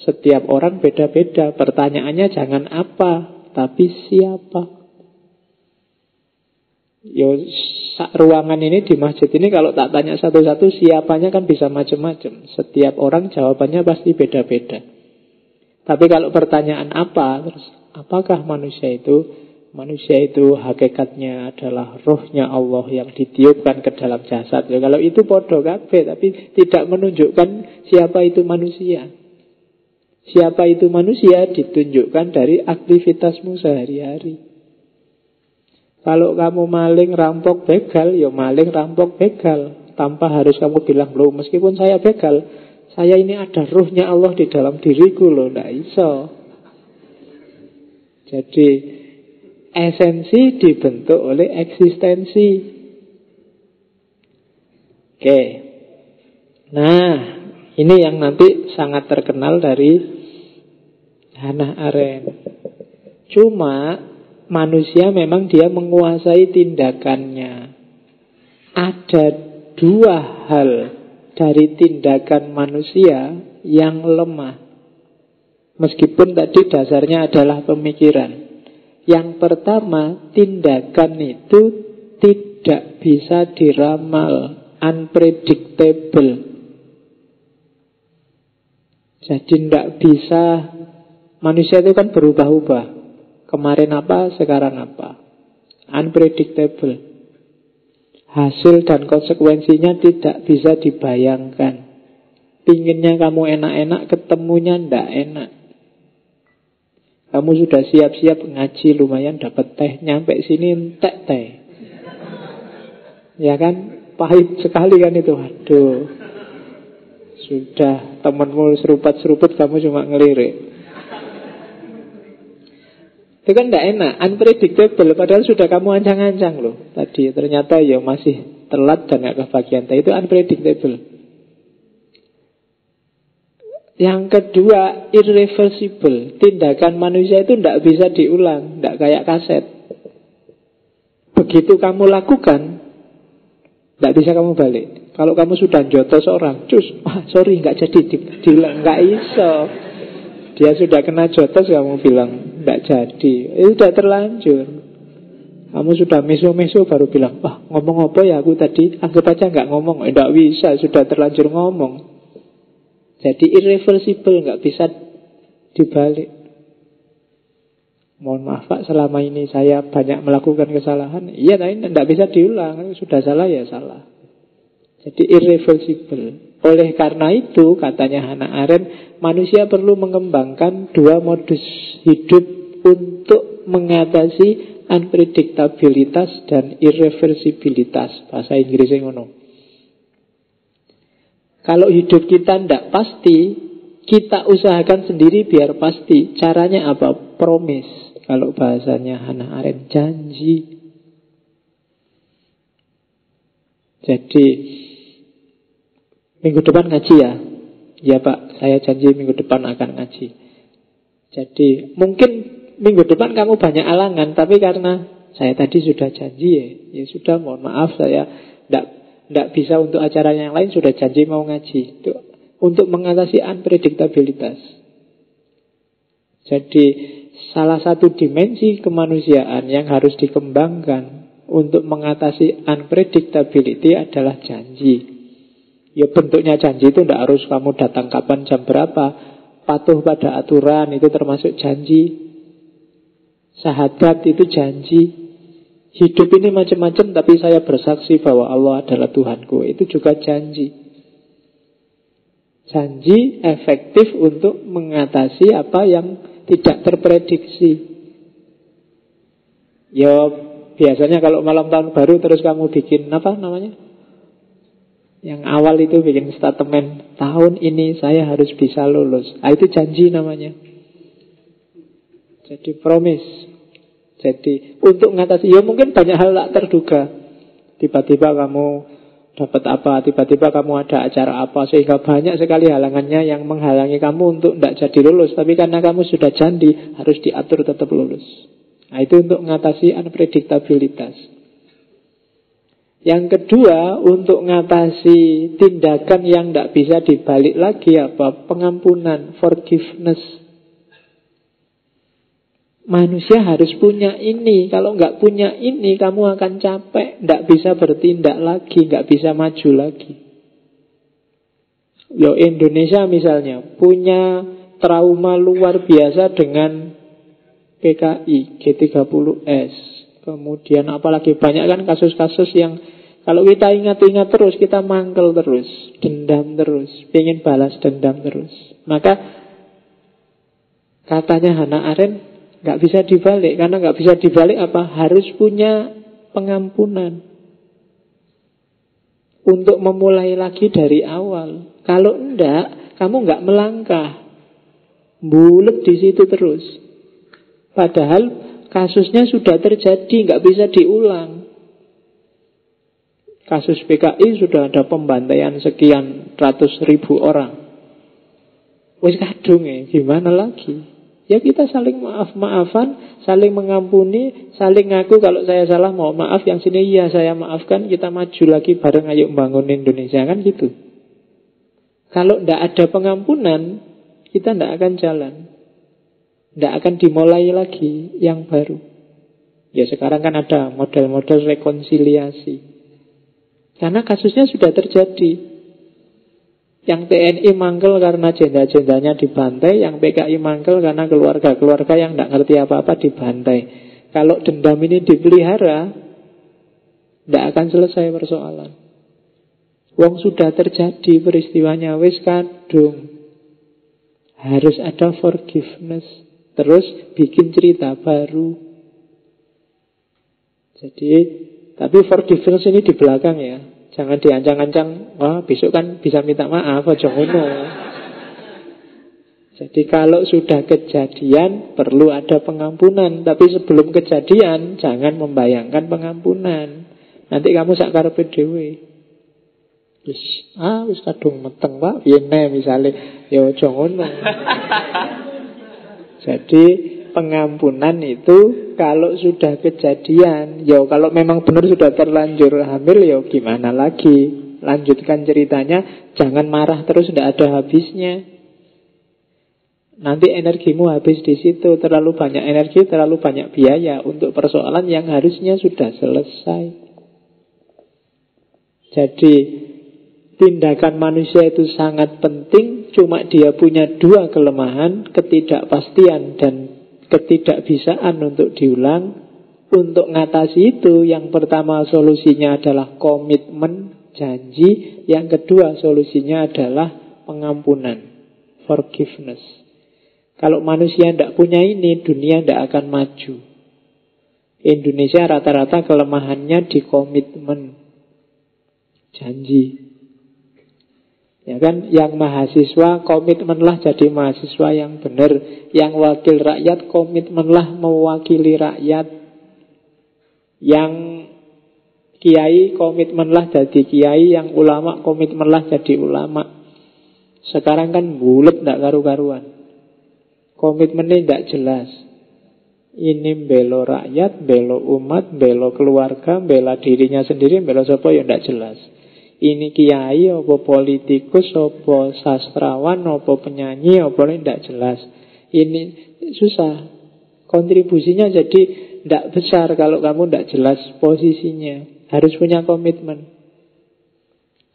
Setiap orang beda-beda. Pertanyaannya jangan apa, tapi siapa. Yo, ruangan ini di masjid ini kalau tak tanya satu-satu siapanya kan bisa macam-macam. Setiap orang jawabannya pasti beda-beda. Tapi kalau pertanyaan apa, terus apakah manusia itu? Manusia itu hakikatnya adalah rohnya Allah yang ditiupkan ke dalam jasad. Ya, kalau itu podo kabe, tapi tidak menunjukkan siapa itu manusia. Siapa itu manusia ditunjukkan dari aktivitasmu sehari-hari. Kalau kamu maling, rampok, begal, ya maling, rampok, begal. Tanpa harus kamu bilang, loh meskipun saya begal, saya ini ada ruhnya Allah di dalam diriku loh, tidak iso. Jadi esensi dibentuk oleh eksistensi. Oke. Nah, ini yang nanti sangat terkenal dari Hannah Arendt. Cuma manusia memang dia menguasai tindakannya. Ada dua hal dari tindakan manusia yang lemah. Meskipun tadi dasarnya adalah pemikiran. Yang pertama, tindakan itu tidak bisa diramal, unpredictable. Jadi tidak bisa, manusia itu kan berubah-ubah. Kemarin apa, sekarang apa. Unpredictable. Hasil dan konsekuensinya tidak bisa dibayangkan. Pinginnya kamu enak-enak, ketemunya ndak enak. Kamu sudah siap-siap ngaji lumayan dapat teh, nyampe sini entek teh. Ya kan? Pahit sekali kan itu. Aduh. Sudah temanmu seruput-seruput kamu cuma ngelirik. Itu kan tidak enak, unpredictable. Padahal sudah kamu ancang-ancang loh tadi. Ternyata ya masih telat dan gak kebagian. Itu unpredictable. Yang kedua, irreversible. Tindakan manusia itu tidak bisa diulang, tidak kayak kaset. Begitu kamu lakukan, tidak bisa kamu balik. Kalau kamu sudah jotos seorang, cus, ah, sorry, nggak jadi diulang, nggak iso. Dia sudah kena jotos, kamu bilang, tidak jadi. Itu sudah terlanjur. Kamu sudah meso-meso baru bilang, wah ngomong apa ya aku tadi? Anggap aja nggak ngomong. Eh, bisa, sudah terlanjur ngomong. Jadi irreversible, nggak bisa dibalik. Mohon maaf Pak, selama ini saya banyak melakukan kesalahan. Iya, tapi tidak bisa diulang. Sudah salah ya salah. Jadi irreversible. Oleh karena itu, katanya Hannah Arendt, manusia perlu mengembangkan dua modus hidup untuk mengatasi unpredictabilitas dan irreversibilitas. Bahasa Inggrisnya ngono. Kalau hidup kita tidak pasti, kita usahakan sendiri biar pasti. Caranya apa? Promise. Kalau bahasanya Hannah Arendt, janji. Jadi Minggu depan ngaji ya? Ya Pak, saya janji minggu depan akan ngaji. Jadi mungkin minggu depan kamu banyak alangan, tapi karena saya tadi sudah janji ya, ya sudah mohon maaf saya tidak tidak bisa untuk acara yang lain sudah janji mau ngaji. Itu untuk mengatasi unpredictabilitas. Jadi salah satu dimensi kemanusiaan yang harus dikembangkan untuk mengatasi unpredictability adalah janji. Ya bentuknya janji itu tidak harus kamu datang kapan jam berapa. Patuh pada aturan itu termasuk janji. Sahadat itu janji. Hidup ini macam-macam tapi saya bersaksi bahwa Allah adalah Tuhanku. Itu juga janji. Janji efektif untuk mengatasi apa yang tidak terprediksi. Ya biasanya kalau malam tahun baru terus kamu bikin apa namanya? Yang awal itu bikin statement Tahun ini saya harus bisa lulus nah, Itu janji namanya Jadi promise Jadi untuk mengatasi Ya mungkin banyak hal tak terduga Tiba-tiba kamu dapat apa, tiba-tiba kamu ada acara apa, sehingga banyak sekali halangannya yang menghalangi kamu untuk tidak jadi lulus. Tapi karena kamu sudah janji, harus diatur tetap lulus. Nah itu untuk mengatasi unpredictabilitas. Yang kedua, untuk mengatasi tindakan yang tidak bisa dibalik lagi apa? Pengampunan, forgiveness. Manusia harus punya ini. Kalau nggak punya ini, kamu akan capek, nggak bisa bertindak lagi, nggak bisa maju lagi. Yo Indonesia misalnya punya trauma luar biasa dengan PKI G30S Kemudian apalagi banyak kan kasus-kasus yang kalau kita ingat-ingat terus, kita mangkel terus, dendam terus, ingin balas dendam terus. Maka katanya Hana Aren nggak bisa dibalik, karena nggak bisa dibalik apa? Harus punya pengampunan untuk memulai lagi dari awal. Kalau enggak, kamu nggak melangkah, bulat di situ terus. Padahal Kasusnya sudah terjadi, nggak bisa diulang. Kasus PKI sudah ada pembantaian sekian ratus ribu orang. Wes kadung ya, gimana lagi? Ya kita saling maaf-maafan, saling mengampuni, saling ngaku kalau saya salah mau maaf, yang sini iya saya maafkan, kita maju lagi bareng ayo membangun Indonesia kan gitu. Kalau tidak ada pengampunan, kita tidak akan jalan. Tidak akan dimulai lagi yang baru. Ya sekarang kan ada model-model rekonsiliasi. Karena kasusnya sudah terjadi. Yang TNI mangkel karena jenda-jendanya dibantai, yang PKI mangkel karena keluarga-keluarga yang tidak ngerti apa-apa dibantai. Kalau dendam ini dipelihara, tidak akan selesai persoalan. Wong sudah terjadi peristiwanya, wis kadung. Harus ada forgiveness. Terus bikin cerita baru. Jadi, tapi forgiveness ini di belakang ya. Jangan diancang-ancang, wah besok kan bisa minta maaf, aja ngono. Jadi kalau sudah kejadian perlu ada pengampunan. Tapi sebelum kejadian jangan membayangkan pengampunan. Nanti kamu sakar PDW Wis, ah wis kadung meteng Pak, piye misalnya? Ya aja ngono. (laughs) Jadi pengampunan itu kalau sudah kejadian, ya kalau memang benar sudah terlanjur hamil, ya gimana lagi? Lanjutkan ceritanya, jangan marah terus, tidak ada habisnya. Nanti energimu habis di situ, terlalu banyak energi, terlalu banyak biaya untuk persoalan yang harusnya sudah selesai. Jadi tindakan manusia itu sangat penting Cuma dia punya dua kelemahan, ketidakpastian dan ketidakbisaan untuk diulang. Untuk mengatasi itu, yang pertama solusinya adalah komitmen, janji. Yang kedua solusinya adalah pengampunan, forgiveness. Kalau manusia tidak punya ini, dunia tidak akan maju. Indonesia rata-rata kelemahannya di komitmen, janji. Ya kan, yang mahasiswa komitmenlah jadi mahasiswa yang benar, yang wakil rakyat komitmenlah mewakili rakyat, yang kiai komitmenlah jadi kiai, yang ulama komitmenlah jadi ulama. Sekarang kan bulat tidak karu-karuan. Komitmennya tidak jelas. Ini belo rakyat, belo umat, belo keluarga, bela dirinya sendiri, belo siapa yang tidak jelas. Ini kiai, apa politikus, apa sastrawan, apa penyanyi, apa ini tidak jelas. Ini susah. Kontribusinya jadi tidak besar kalau kamu tidak jelas posisinya. Harus punya komitmen.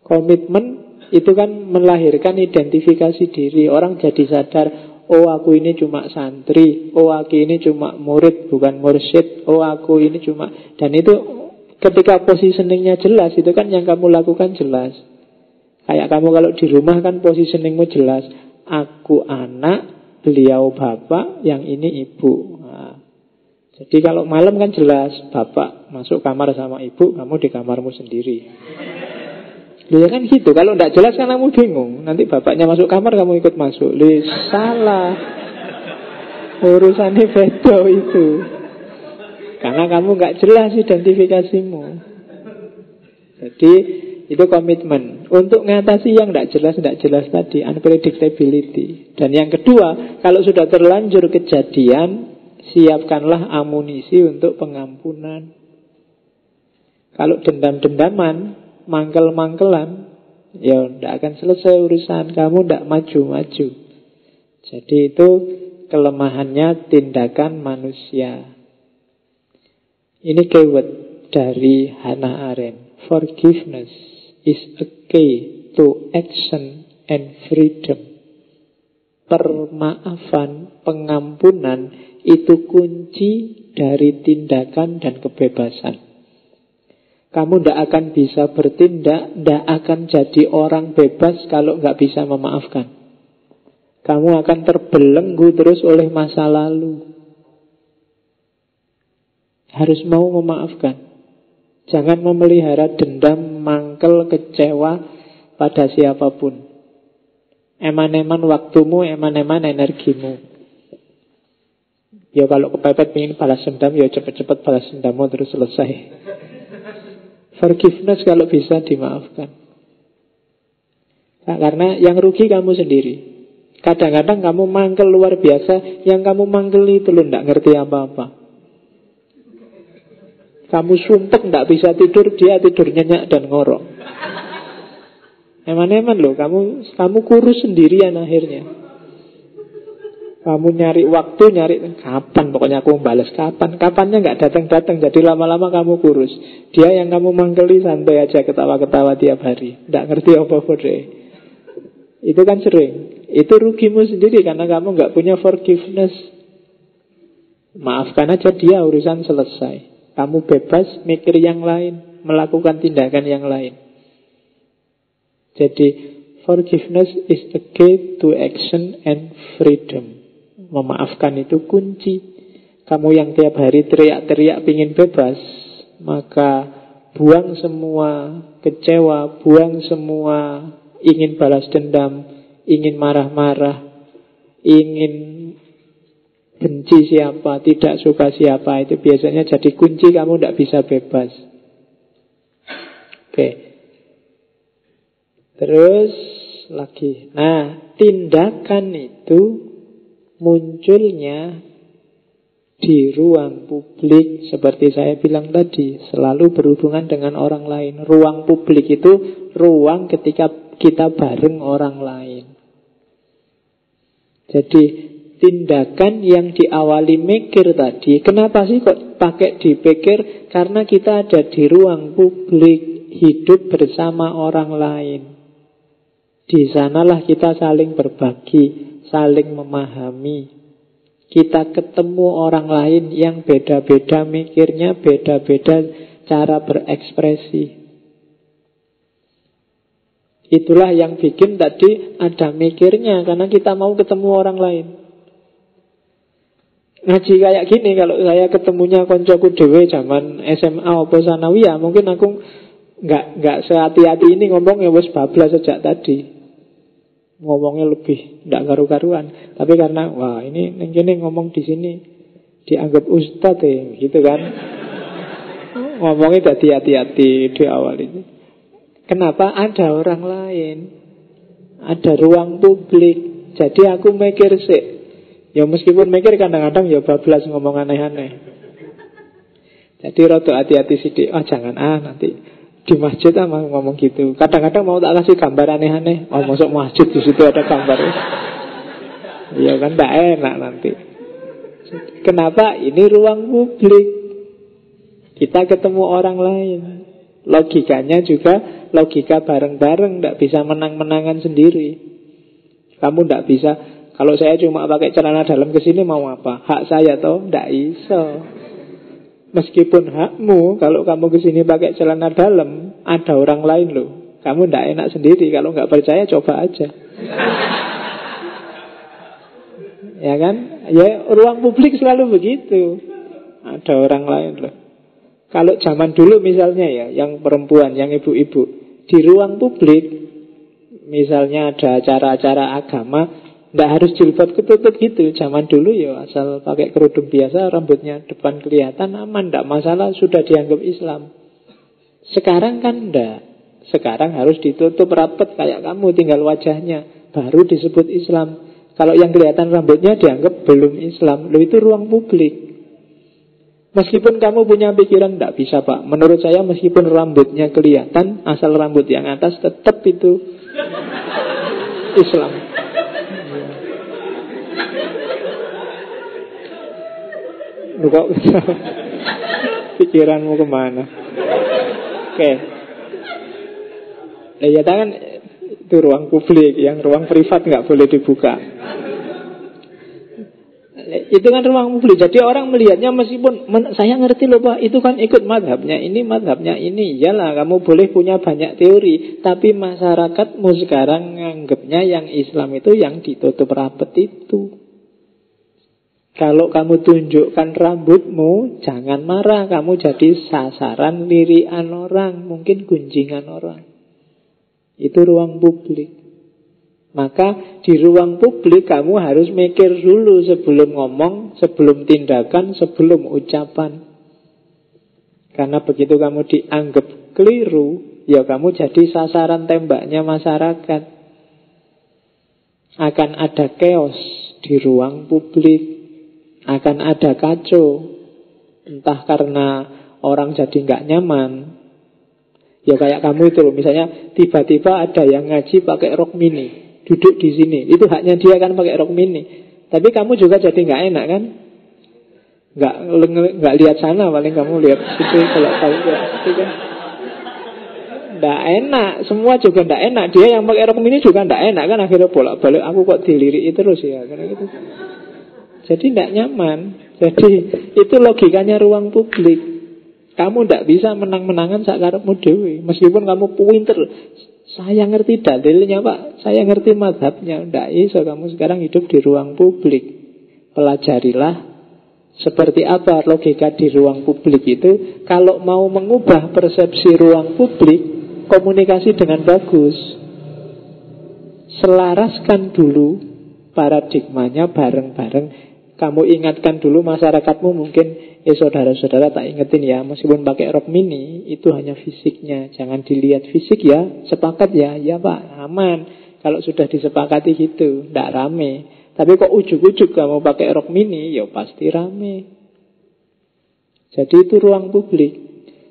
Komitmen itu kan melahirkan identifikasi diri. Orang jadi sadar, oh aku ini cuma santri, oh aku ini cuma murid, bukan mursyid, oh aku ini cuma... Dan itu Ketika positioningnya jelas, itu kan yang kamu lakukan jelas. Kayak kamu kalau di rumah kan positioningmu jelas. Aku anak, beliau bapak, yang ini ibu. Nah, jadi kalau malam kan jelas, bapak masuk kamar sama ibu, kamu di kamarmu sendiri. Ya kan gitu, kalau tidak jelas kan kamu bingung Nanti bapaknya masuk kamar kamu ikut masuk Li, salah Urusannya beda itu Karena kamu nggak jelas identifikasimu Jadi itu komitmen Untuk mengatasi yang tidak jelas-tidak jelas tadi Unpredictability Dan yang kedua Kalau sudah terlanjur kejadian Siapkanlah amunisi untuk pengampunan Kalau dendam-dendaman mangkel-mangkelan, ya tidak akan selesai urusan kamu, tidak maju-maju. Jadi itu kelemahannya tindakan manusia. Ini keyword dari Hannah Arendt. Forgiveness is a key to action and freedom. Permaafan, pengampunan itu kunci dari tindakan dan kebebasan. Kamu tidak akan bisa bertindak, tidak akan jadi orang bebas kalau nggak bisa memaafkan. Kamu akan terbelenggu terus oleh masa lalu. Harus mau memaafkan. Jangan memelihara dendam, mangkel, kecewa pada siapa pun. Eman-eman waktumu, eman-eman energimu. Ya kalau kepepet ingin balas dendam, ya cepet-cepet balas dendammu terus selesai. Forgiveness kalau bisa dimaafkan. Nah, karena yang rugi kamu sendiri. Kadang-kadang kamu mangkel luar biasa, yang kamu mangkel itu lo tidak ngerti apa-apa. Kamu sumpek tidak bisa tidur, dia tidur nyenyak dan ngorok. Eman-eman loh, kamu kamu kurus sendirian akhirnya. Kamu nyari waktu, nyari kapan pokoknya aku balas kapan. Kapannya nggak datang-datang, jadi lama-lama kamu kurus. Dia yang kamu manggeli santai aja ketawa-ketawa tiap hari. Nggak ngerti apa-apa deh. Itu kan sering. Itu rugimu sendiri karena kamu nggak punya forgiveness. Maafkan aja dia urusan selesai. Kamu bebas mikir yang lain, melakukan tindakan yang lain. Jadi forgiveness is the key to action and freedom. Memaafkan itu kunci. Kamu yang tiap hari teriak-teriak ingin bebas, maka buang semua kecewa, buang semua ingin balas dendam, ingin marah-marah, ingin benci siapa, tidak suka siapa, itu biasanya jadi kunci kamu tidak bisa bebas. Oke. Terus lagi. Nah, tindakan itu munculnya di ruang publik seperti saya bilang tadi selalu berhubungan dengan orang lain. Ruang publik itu ruang ketika kita bareng orang lain. Jadi tindakan yang diawali mikir tadi, kenapa sih kok pakai dipikir? Karena kita ada di ruang publik, hidup bersama orang lain. Di sanalah kita saling berbagi, saling memahami. Kita ketemu orang lain yang beda-beda mikirnya, beda-beda cara berekspresi. Itulah yang bikin tadi ada mikirnya karena kita mau ketemu orang lain. Ngaji kayak gini kalau saya ketemunya koncoku dewe zaman SMA apa sanawiyah mungkin aku nggak nggak sehati-hati ini ngomong ya wes bablas sejak tadi ngomongnya lebih tidak karu-karuan. Tapi karena wah ini ini ngomong di sini dianggap ustadz ya, gitu kan? (laughs) ngomongnya tadi hati-hati di awal ini. Kenapa ada orang lain? Ada ruang publik. Jadi aku mikir sih. Ya meskipun mikir kadang-kadang ya bablas ngomong aneh-aneh. Jadi rada hati-hati sih. Oh jangan ah nanti di masjid ama ngomong gitu. Kadang-kadang mau tak kasih gambar aneh-aneh. Oh, masuk masjid di situ ada gambar. ya kan tidak enak nanti. Kenapa? Ini ruang publik. Kita ketemu orang lain. Logikanya juga logika bareng-bareng, tidak bisa menang-menangan sendiri. Kamu tidak bisa. Kalau saya cuma pakai celana dalam ke sini mau apa? Hak saya toh, tidak iso. Meskipun hakmu, kalau kamu ke sini pakai celana dalam, ada orang lain loh. Kamu tidak enak sendiri. Kalau nggak percaya, coba aja. ya kan? Ya ruang publik selalu begitu. Ada orang lain loh. Kalau zaman dulu misalnya ya, yang perempuan, yang ibu-ibu, Di ruang publik, misalnya ada acara-acara agama, tidak harus jilbab ketutup gitu. Zaman dulu ya asal pakai kerudung biasa, rambutnya depan kelihatan aman, tidak masalah, sudah dianggap Islam. Sekarang kan tidak. Sekarang harus ditutup rapat kayak kamu, tinggal wajahnya. Baru disebut Islam. Kalau yang kelihatan rambutnya dianggap belum Islam. Lo itu ruang publik. Meskipun kamu punya pikiran tidak bisa pak Menurut saya meskipun rambutnya kelihatan Asal rambut yang atas tetap itu Islam Lu kok Pikiranmu ke mana Oke okay. Ya, ya kan itu ruang publik Yang ruang privat nggak boleh dibuka itu kan ruang publik. Jadi orang melihatnya meskipun saya ngerti loh Pak, itu kan ikut madhabnya ini, madhabnya ini. Iyalah, kamu boleh punya banyak teori, tapi masyarakatmu sekarang nganggapnya yang Islam itu yang ditutup rapat itu. Kalau kamu tunjukkan rambutmu, jangan marah. Kamu jadi sasaran lirian orang, mungkin gunjingan orang. Itu ruang publik. Maka di ruang publik kamu harus mikir dulu sebelum ngomong, sebelum tindakan, sebelum ucapan. Karena begitu kamu dianggap keliru, ya kamu jadi sasaran tembaknya masyarakat. Akan ada chaos di ruang publik, akan ada kacau. Entah karena orang jadi nggak nyaman, Ya kayak kamu itu loh, misalnya tiba-tiba ada yang ngaji pakai rok mini duduk di sini. Itu haknya dia kan pakai rok mini. Tapi kamu juga jadi nggak enak kan? Nggak nggak lihat sana paling kamu lihat situ kalau tahu ya situ kan. Nggak enak, semua juga nggak enak. Dia yang pakai rok mini juga nggak enak kan akhirnya bolak balik. Aku kok diliriki terus ya karena gitu. Jadi nggak nyaman. Jadi itu logikanya ruang publik. Kamu tidak bisa menang-menangan sakarepmu dewi. Meskipun kamu pinter, saya ngerti dalilnya pak, saya ngerti madhabnya. Tidak iso kamu sekarang hidup di ruang publik. Pelajarilah seperti apa logika di ruang publik itu. Kalau mau mengubah persepsi ruang publik, komunikasi dengan bagus. Selaraskan dulu paradigmanya bareng-bareng. Kamu ingatkan dulu masyarakatmu mungkin Eh saudara-saudara tak ingetin ya Meskipun pakai rok mini Itu hanya fisiknya. Jangan dilihat fisik ya Sepakat ya. Ya pak aman. Kalau sudah disepakati gitu Tidak rame. Tapi kok ujuk-ujuk kamu pakai rok mini Ya pasti rame. Jadi itu ruang publik.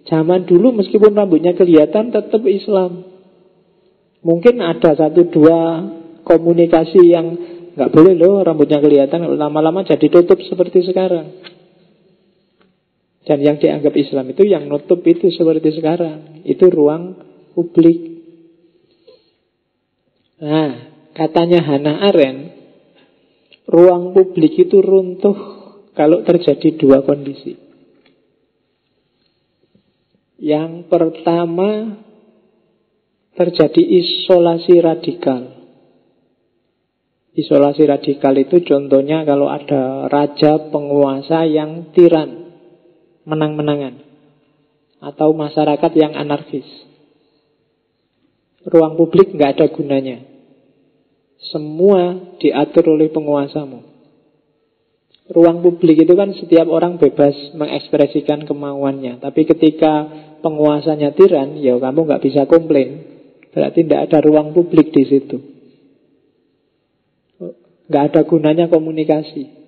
Zaman dulu meskipun rambutnya kelihatan Tetap Islam. Mungkin ada satu dua komunikasi yang nggak boleh loh rambutnya kelihatan lama-lama jadi tutup seperti sekarang dan yang dianggap Islam itu yang nutup itu seperti sekarang. Itu ruang publik. Nah, katanya Hannah Arendt, ruang publik itu runtuh kalau terjadi dua kondisi. Yang pertama terjadi isolasi radikal. Isolasi radikal itu contohnya kalau ada raja penguasa yang tiran menang-menangan atau masyarakat yang anarkis. Ruang publik nggak ada gunanya. Semua diatur oleh penguasamu. Ruang publik itu kan setiap orang bebas mengekspresikan kemauannya. Tapi ketika penguasanya tiran, ya kamu nggak bisa komplain. Berarti tidak ada ruang publik di situ. Nggak ada gunanya komunikasi.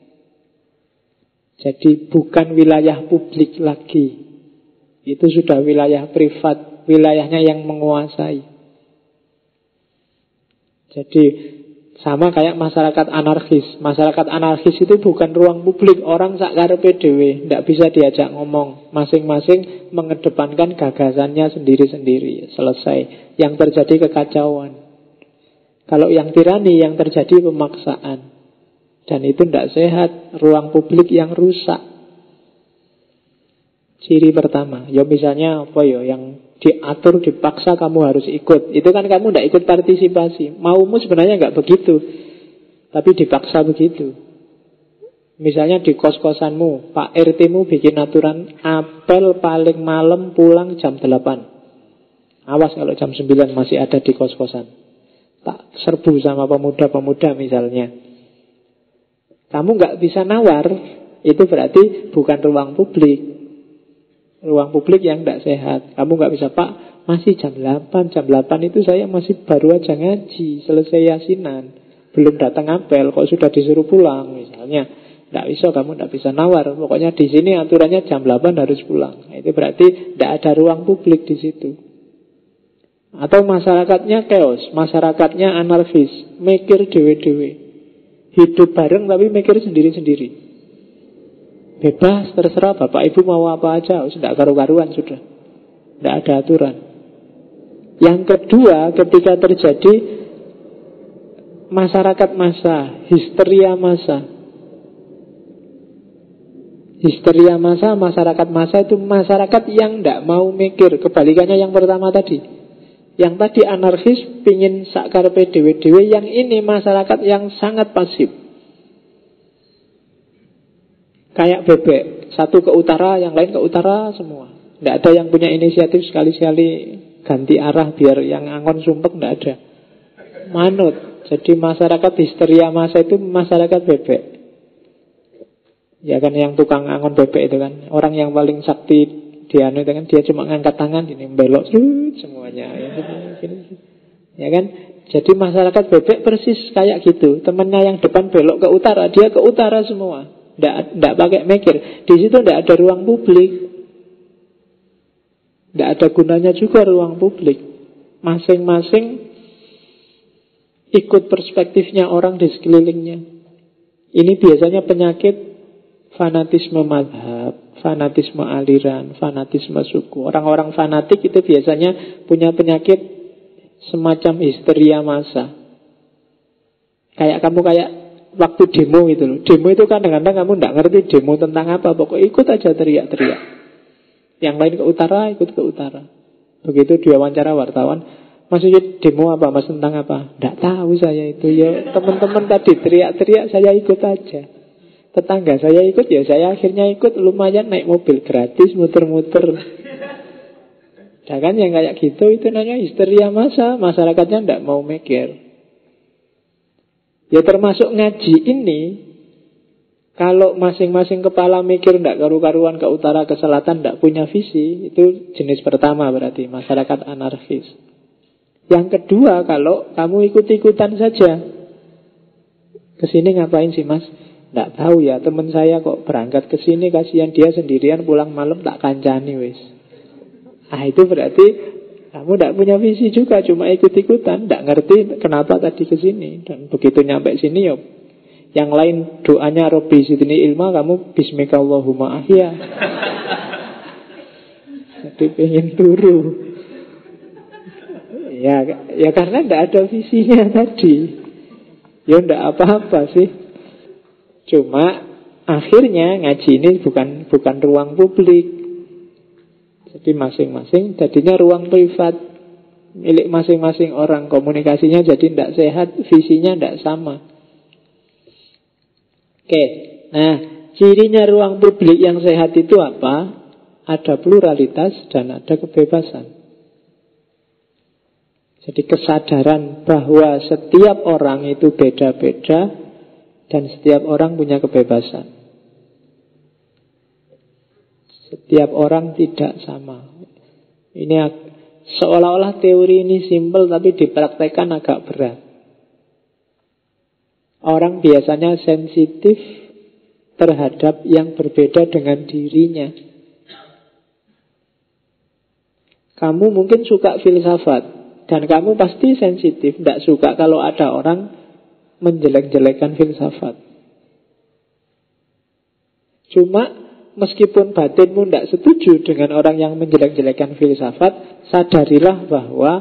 Jadi bukan wilayah publik lagi. Itu sudah wilayah privat, wilayahnya yang menguasai. Jadi sama kayak masyarakat anarkis. Masyarakat anarkis itu bukan ruang publik. Orang sakar PDW, tidak bisa diajak ngomong. Masing-masing mengedepankan gagasannya sendiri-sendiri. Selesai. Yang terjadi kekacauan. Kalau yang tirani, yang terjadi pemaksaan. Dan itu tidak sehat Ruang publik yang rusak. Ciri pertama. Ya misalnya apa ya Yang diatur, dipaksa kamu harus ikut. Itu kan kamu tidak ikut partisipasi. Maumu sebenarnya nggak begitu Tapi dipaksa begitu. Misalnya di kos-kosanmu Pak RT mu bikin aturan Apel paling malam pulang jam 8 Awas kalau jam 9 masih ada di kos-kosan. Tak serbu sama pemuda-pemuda misalnya. Kamu nggak bisa nawar, itu berarti bukan ruang publik. Ruang publik yang tidak sehat. Kamu nggak bisa, Pak, masih jam 8. Jam 8 itu saya masih baru aja ngaji, selesai yasinan. Belum datang apel, kok sudah disuruh pulang misalnya. Tidak bisa, kamu tidak bisa nawar. Pokoknya di sini aturannya jam 8 harus pulang. Itu berarti tidak ada ruang publik di situ. Atau masyarakatnya chaos, masyarakatnya anarkis, mikir dewe-dewe. Hidup bareng tapi mikir sendiri-sendiri. Bebas, terserah Bapak Ibu mau apa aja Sudah karu-karuan sudah. Tidak ada aturan. Yang kedua ketika terjadi Masyarakat masa Histeria masa Histeria masa, masyarakat masa itu masyarakat yang tidak mau mikir. Kebalikannya yang pertama tadi Yang tadi anarkis Pingin sakar PDW-DW Yang ini masyarakat yang sangat pasif Kayak bebek, satu ke utara, yang lain ke utara semua. Tidak ada yang punya inisiatif sekali-sekali ganti arah biar yang angon sumpek tidak ada. Manut. Jadi masyarakat histeria masa itu masyarakat bebek. Ya kan yang tukang angon bebek itu kan orang yang paling sakti dia itu kan dia cuma ngangkat tangan ini belok semuanya. Ya kan? Jadi masyarakat bebek persis kayak gitu. Temannya yang depan belok ke utara, dia ke utara semua. Tidak pakai mikir. Di situ tidak ada ruang publik. Tidak ada gunanya juga ruang publik. Masing-masing ikut perspektifnya orang di sekelilingnya. Ini biasanya penyakit fanatisme madhab, fanatisme aliran, fanatisme suku. Orang-orang fanatik itu biasanya punya penyakit semacam histeria masa. Kayak kamu kayak waktu demo itu loh. Demo itu kan kadang-kadang kamu tidak ngerti demo tentang apa. Pokoknya ikut aja teriak-teriak. Yang lain ke utara, ikut ke utara. Begitu diwawancara wartawan, maksudnya demo apa, mas tentang apa? Tidak tahu saya itu ya. Teman-teman tadi teriak-teriak, saya ikut aja. Tetangga saya ikut ya, saya akhirnya ikut lumayan naik mobil gratis, muter-muter. Ya (laughs) kan yang kayak gitu itu nanya histeria masa Masyarakatnya tidak mau mikir Ya termasuk ngaji ini Kalau masing-masing kepala mikir Tidak karu-karuan ke utara ke selatan Tidak punya visi Itu jenis pertama berarti Masyarakat anarkis Yang kedua kalau kamu ikut-ikutan saja Ke sini ngapain sih mas? Tidak tahu ya teman saya kok berangkat ke sini Kasihan dia sendirian pulang malam tak kancani wis Ah itu berarti kamu tidak punya visi juga, cuma ikut-ikutan, tidak ngerti kenapa tadi ke sini. Dan begitu nyampe sini, yuk. Yang lain doanya Robi Sidni Ilma, kamu Bismika Allahumma ahya. (laughs) Jadi pengen turu. Ya, ya karena tidak ada visinya tadi. Ya tidak apa-apa sih. Cuma akhirnya ngaji ini bukan bukan ruang publik. Jadi masing-masing jadinya ruang privat milik masing-masing orang. Komunikasinya jadi tidak sehat, visinya tidak sama. Oke, nah cirinya ruang publik yang sehat itu apa? Ada pluralitas dan ada kebebasan. Jadi kesadaran bahwa setiap orang itu beda-beda dan setiap orang punya kebebasan. Setiap orang tidak sama. Ini seolah-olah teori ini simpel tapi dipraktekkan agak berat. Orang biasanya sensitif terhadap yang berbeda dengan dirinya. Kamu mungkin suka filsafat dan kamu pasti sensitif, tidak suka kalau ada orang menjelek-jelekan filsafat. Cuma meskipun batinmu tidak setuju dengan orang yang menjelek-jelekan filsafat, sadarilah bahwa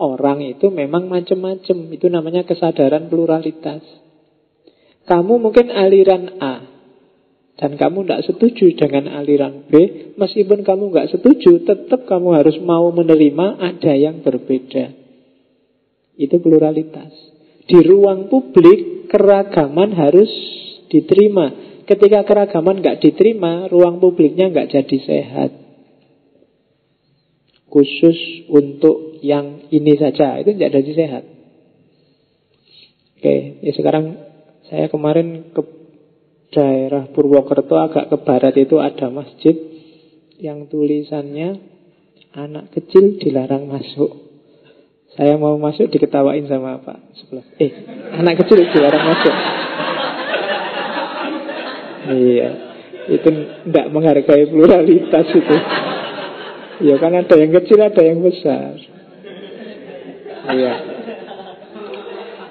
orang itu memang macam-macam. Itu namanya kesadaran pluralitas. Kamu mungkin aliran A, dan kamu tidak setuju dengan aliran B, meskipun kamu nggak setuju, tetap kamu harus mau menerima ada yang berbeda. Itu pluralitas. Di ruang publik, keragaman harus diterima. Ketika keragaman nggak diterima, ruang publiknya nggak jadi sehat. Khusus untuk yang ini saja. Itu tidak jadi sehat. Oke, ya sekarang saya kemarin ke daerah Purwokerto agak ke barat itu ada masjid yang tulisannya anak kecil dilarang masuk. Saya mau masuk diketawain sama Pak sebelah. Eh, anak kecil dilarang masuk. iya, itu tidak menghargai pluralitas itu. Ya kan ada yang kecil, ada yang besar. Iya.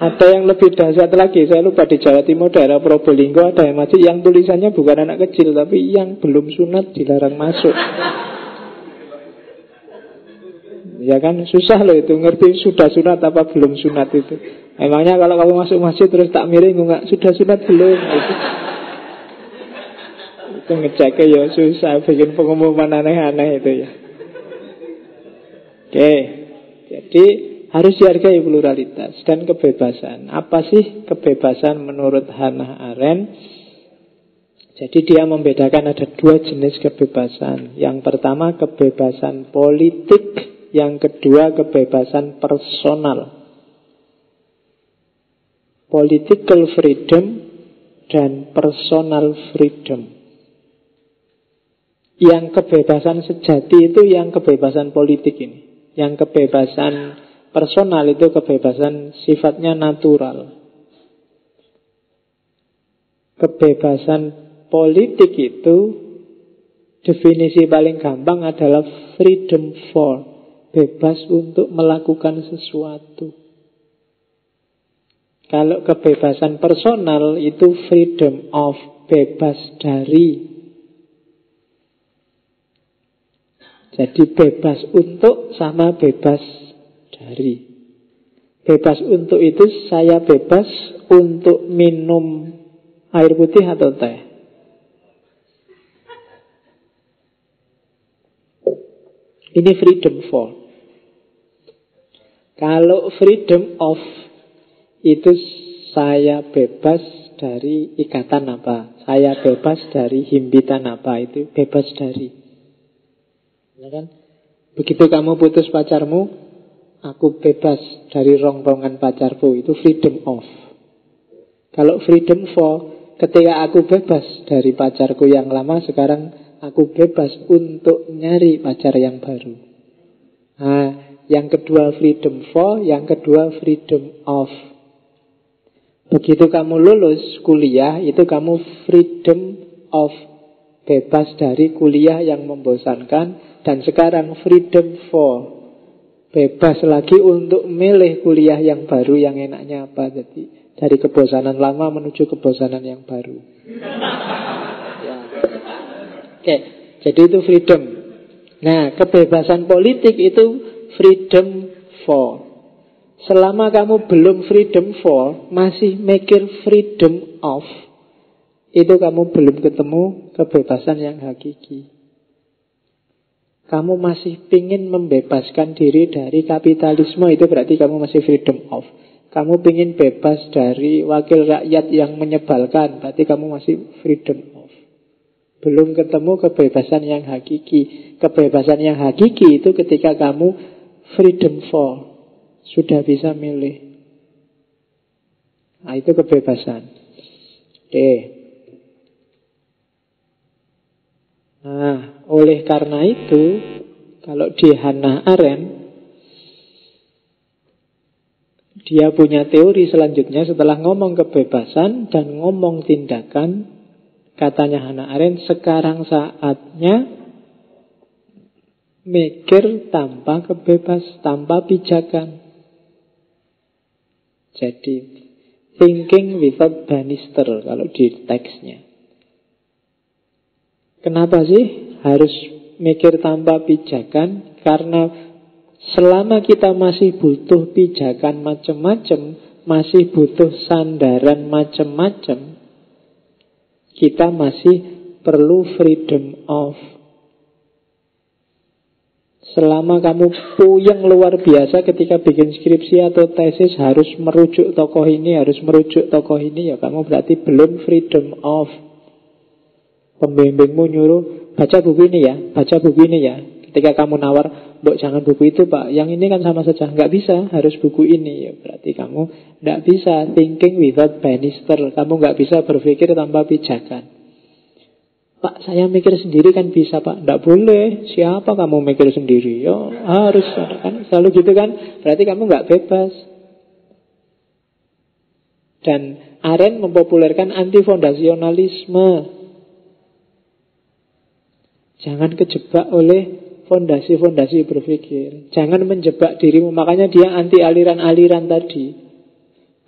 Ada yang lebih dahsyat lagi Saya lupa di Jawa Timur daerah Probolinggo Ada yang masjid yang tulisannya bukan anak kecil Tapi yang belum sunat dilarang masuk Ya kan susah loh itu Ngerti sudah sunat apa belum sunat itu Emangnya kalau kamu masuk masjid Terus tak miring enggak Sudah sunat belum itu, itu ngeceknya ya susah Bikin pengumuman aneh-aneh itu ya Oke Jadi harus dihargai pluralitas dan kebebasan. Apa sih kebebasan menurut Hannah Arendt? Jadi dia membedakan ada dua jenis kebebasan. Yang pertama kebebasan politik, yang kedua kebebasan personal. Political freedom dan personal freedom. Yang kebebasan sejati itu yang kebebasan politik ini. Yang kebebasan Personal itu kebebasan sifatnya natural. Kebebasan politik itu definisi paling gampang adalah freedom for, bebas untuk melakukan sesuatu. Kalau kebebasan personal itu freedom of, bebas dari. Jadi bebas untuk sama bebas dari. Bebas untuk itu saya bebas untuk minum air putih atau teh. Ini freedom for. Kalau freedom of itu saya bebas dari ikatan apa? Saya bebas dari himpitan apa? Itu bebas dari. Ya kan? Begitu kamu putus pacarmu, Aku bebas dari rongrongan pacarku Itu freedom of Kalau freedom for Ketika aku bebas dari pacarku yang lama Sekarang aku bebas untuk nyari pacar yang baru Nah, yang kedua freedom for Yang kedua freedom of. Begitu kamu lulus kuliah Itu kamu freedom of. Bebas dari kuliah yang membosankan. Dan sekarang freedom for bebas lagi untuk milih kuliah yang baru yang enaknya apa. Jadi dari kebosanan lama menuju kebosanan yang baru. (laughs) Ya. oke jadi itu freedom. Nah kebebasan politik itu freedom for selama kamu belum freedom for masih mikir freedom of itu kamu belum ketemu kebebasan yang hakiki kamu masih ingin membebaskan diri dari kapitalisme itu berarti kamu masih freedom of. Kamu ingin bebas dari wakil rakyat yang menyebalkan berarti kamu masih freedom of. Belum ketemu kebebasan yang hakiki. Kebebasan yang hakiki itu ketika kamu freedom for. Sudah bisa milih. Nah itu kebebasan. Oke. Nah, oleh karena itu, kalau di Hannah Arendt, dia punya teori selanjutnya setelah ngomong kebebasan dan ngomong tindakan. Katanya Hannah Arendt, sekarang saatnya mikir tanpa kebebas, tanpa pijakan. Jadi, thinking without banister kalau di teksnya. Kenapa sih harus mikir tanpa pijakan karena selama kita masih butuh pijakan macam-macam, masih butuh sandaran macam-macam, kita masih perlu freedom of. Selama kamu puyeng luar biasa ketika bikin skripsi atau tesis harus merujuk tokoh ini, harus merujuk tokoh ini, ya kamu berarti belum freedom of. Pembimbingmu nyuruh baca buku ini ya, baca buku ini ya. Ketika kamu nawar, Mbok jangan buku itu pak, yang ini kan sama saja. Nggak bisa, harus buku ini. Ya, berarti kamu nggak bisa thinking without banister. Kamu nggak bisa berpikir tanpa pijakan. Pak, saya mikir sendiri kan bisa pak. Nggak boleh. Siapa kamu mikir sendiri? Yo, harus kan. Selalu gitu kan. Berarti kamu nggak bebas. Dan Aren mempopulerkan antifondasionalisme. Jangan kejebak oleh fondasi-fondasi berpikir. Jangan menjebak dirimu. Makanya dia anti aliran-aliran tadi.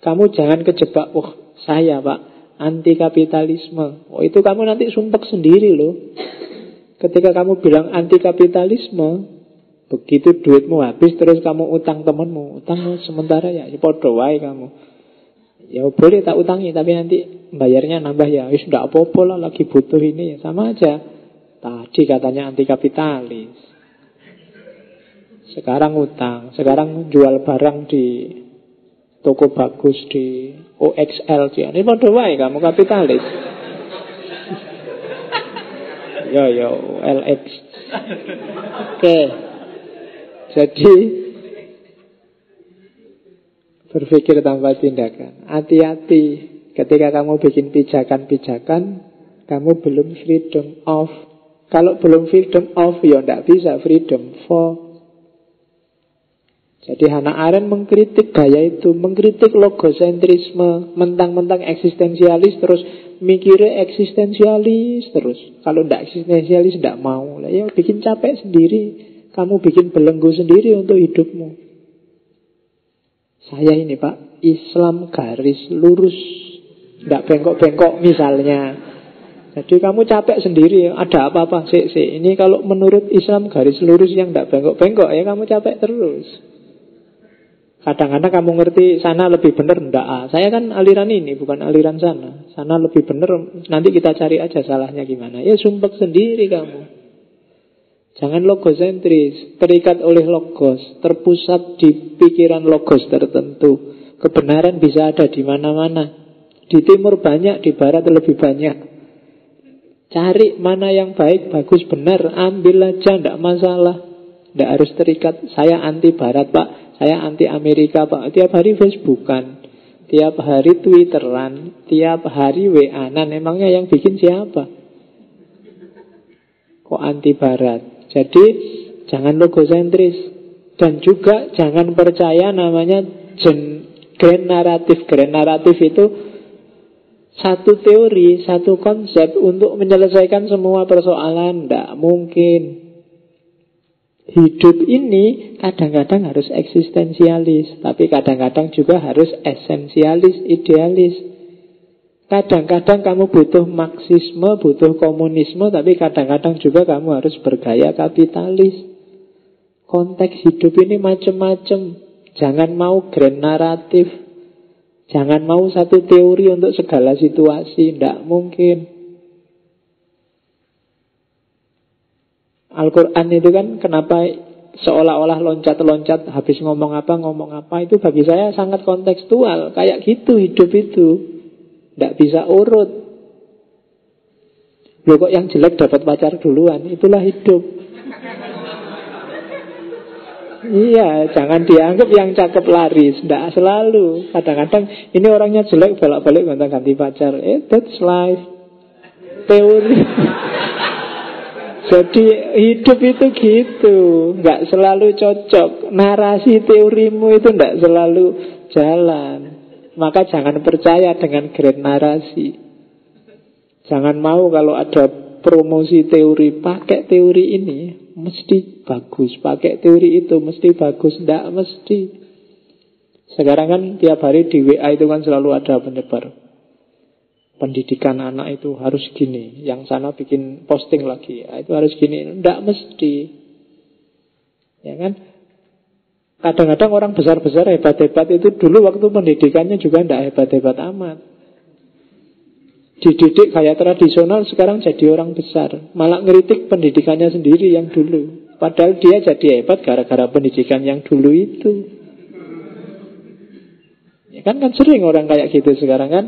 Kamu jangan kejebak, oh saya pak, anti kapitalisme. Oh itu kamu nanti sumpek sendiri loh. Ketika kamu bilang anti kapitalisme, begitu duitmu habis terus kamu utang temenmu, utang sementara ya, ya podo wae kamu. Ya boleh tak utangi tapi nanti bayarnya nambah ya. Wis ndak apa-apa lah lagi butuh ini ya sama aja. Tadi katanya anti kapitalis. Sekarang utang, sekarang jual barang di toko bagus di OXL dia. Ini mau wae kamu kapitalis. yo yo LX. Oke. Jadi berpikir tanpa tindakan. Hati-hati ketika kamu bikin pijakan-pijakan, kamu belum freedom of kalau belum freedom of, ya tidak bisa freedom for. Jadi Hannah Arendt mengkritik gaya itu, mengkritik logosentrisme, mentang-mentang eksistensialis terus mikirnya eksistensialis terus. Kalau tidak eksistensialis tidak mau, lah ya bikin capek sendiri, kamu bikin belenggu sendiri untuk hidupmu. Saya ini Pak, Islam garis lurus, tidak bengkok-bengkok misalnya. Jadi kamu capek sendiri, ada apa-apa sih, sih. Ini kalau menurut Islam garis lurus yang tidak bengkok-bengkok ya kamu capek terus. Kadang-kadang kamu ngerti sana lebih benar enggak ah. Saya kan aliran ini bukan aliran sana. Sana lebih benar, nanti kita cari aja salahnya gimana. Ya sumpah sendiri kamu. Jangan logosentris, terikat oleh logos, terpusat di pikiran logos tertentu. Kebenaran bisa ada di mana-mana. Di timur banyak, di barat lebih banyak. Cari mana yang baik, bagus, benar Ambil aja, tidak masalah Tidak harus terikat Saya anti barat pak Saya anti Amerika pak Tiap hari Facebookan Tiap hari Twitteran Tiap hari WA-nan Emangnya yang bikin siapa? Kok anti barat? Jadi jangan logosentris Dan juga jangan percaya namanya gen, grand naratif Grand naratif itu satu teori, satu konsep untuk menyelesaikan semua persoalan. Tidak mungkin. Hidup ini kadang-kadang harus eksistensialis, tapi kadang-kadang juga harus esensialis, idealis. Kadang-kadang kamu butuh marxisme, butuh komunisme, tapi kadang-kadang juga kamu harus bergaya kapitalis. Konteks hidup ini macam-macam. Jangan mau grand naratif, Jangan mau satu teori untuk segala situasi, tidak mungkin. Al-Quran itu kan kenapa seolah-olah loncat-loncat habis ngomong apa, ngomong apa itu bagi saya sangat kontekstual. Kayak gitu hidup itu. Tidak bisa urut. Loh kok yang jelek dapat pacar duluan, itulah hidup. Iya, jangan dianggap yang cakep laris. Tidak selalu. Kadang-kadang ini orangnya jelek, balik-balik gonta-ganti pacar. Eh, that's life. Teori. Jadi hidup itu gitu. Nggak selalu cocok. Narasi teorimu itu tidak selalu jalan. Maka jangan percaya dengan grand narasi. Jangan mau kalau ada promosi teori, pakai teori ini mesti bagus. Pakai teori itu mesti bagus. Tidak mesti. Sekarang kan tiap hari di WA itu kan selalu ada penyebar. Pendidikan anak itu harus gini. Yang sana bikin posting lagi. Ya, itu harus gini. Tidak mesti. Ya kan? Kadang-kadang orang besar-besar hebat-hebat itu dulu waktu pendidikannya juga tidak hebat-hebat amat. Dididik kayak tradisional sekarang jadi orang besar Malah ngeritik pendidikannya sendiri yang dulu Padahal dia jadi hebat gara-gara pendidikan yang dulu itu Ya kan kan sering orang kayak gitu sekarang kan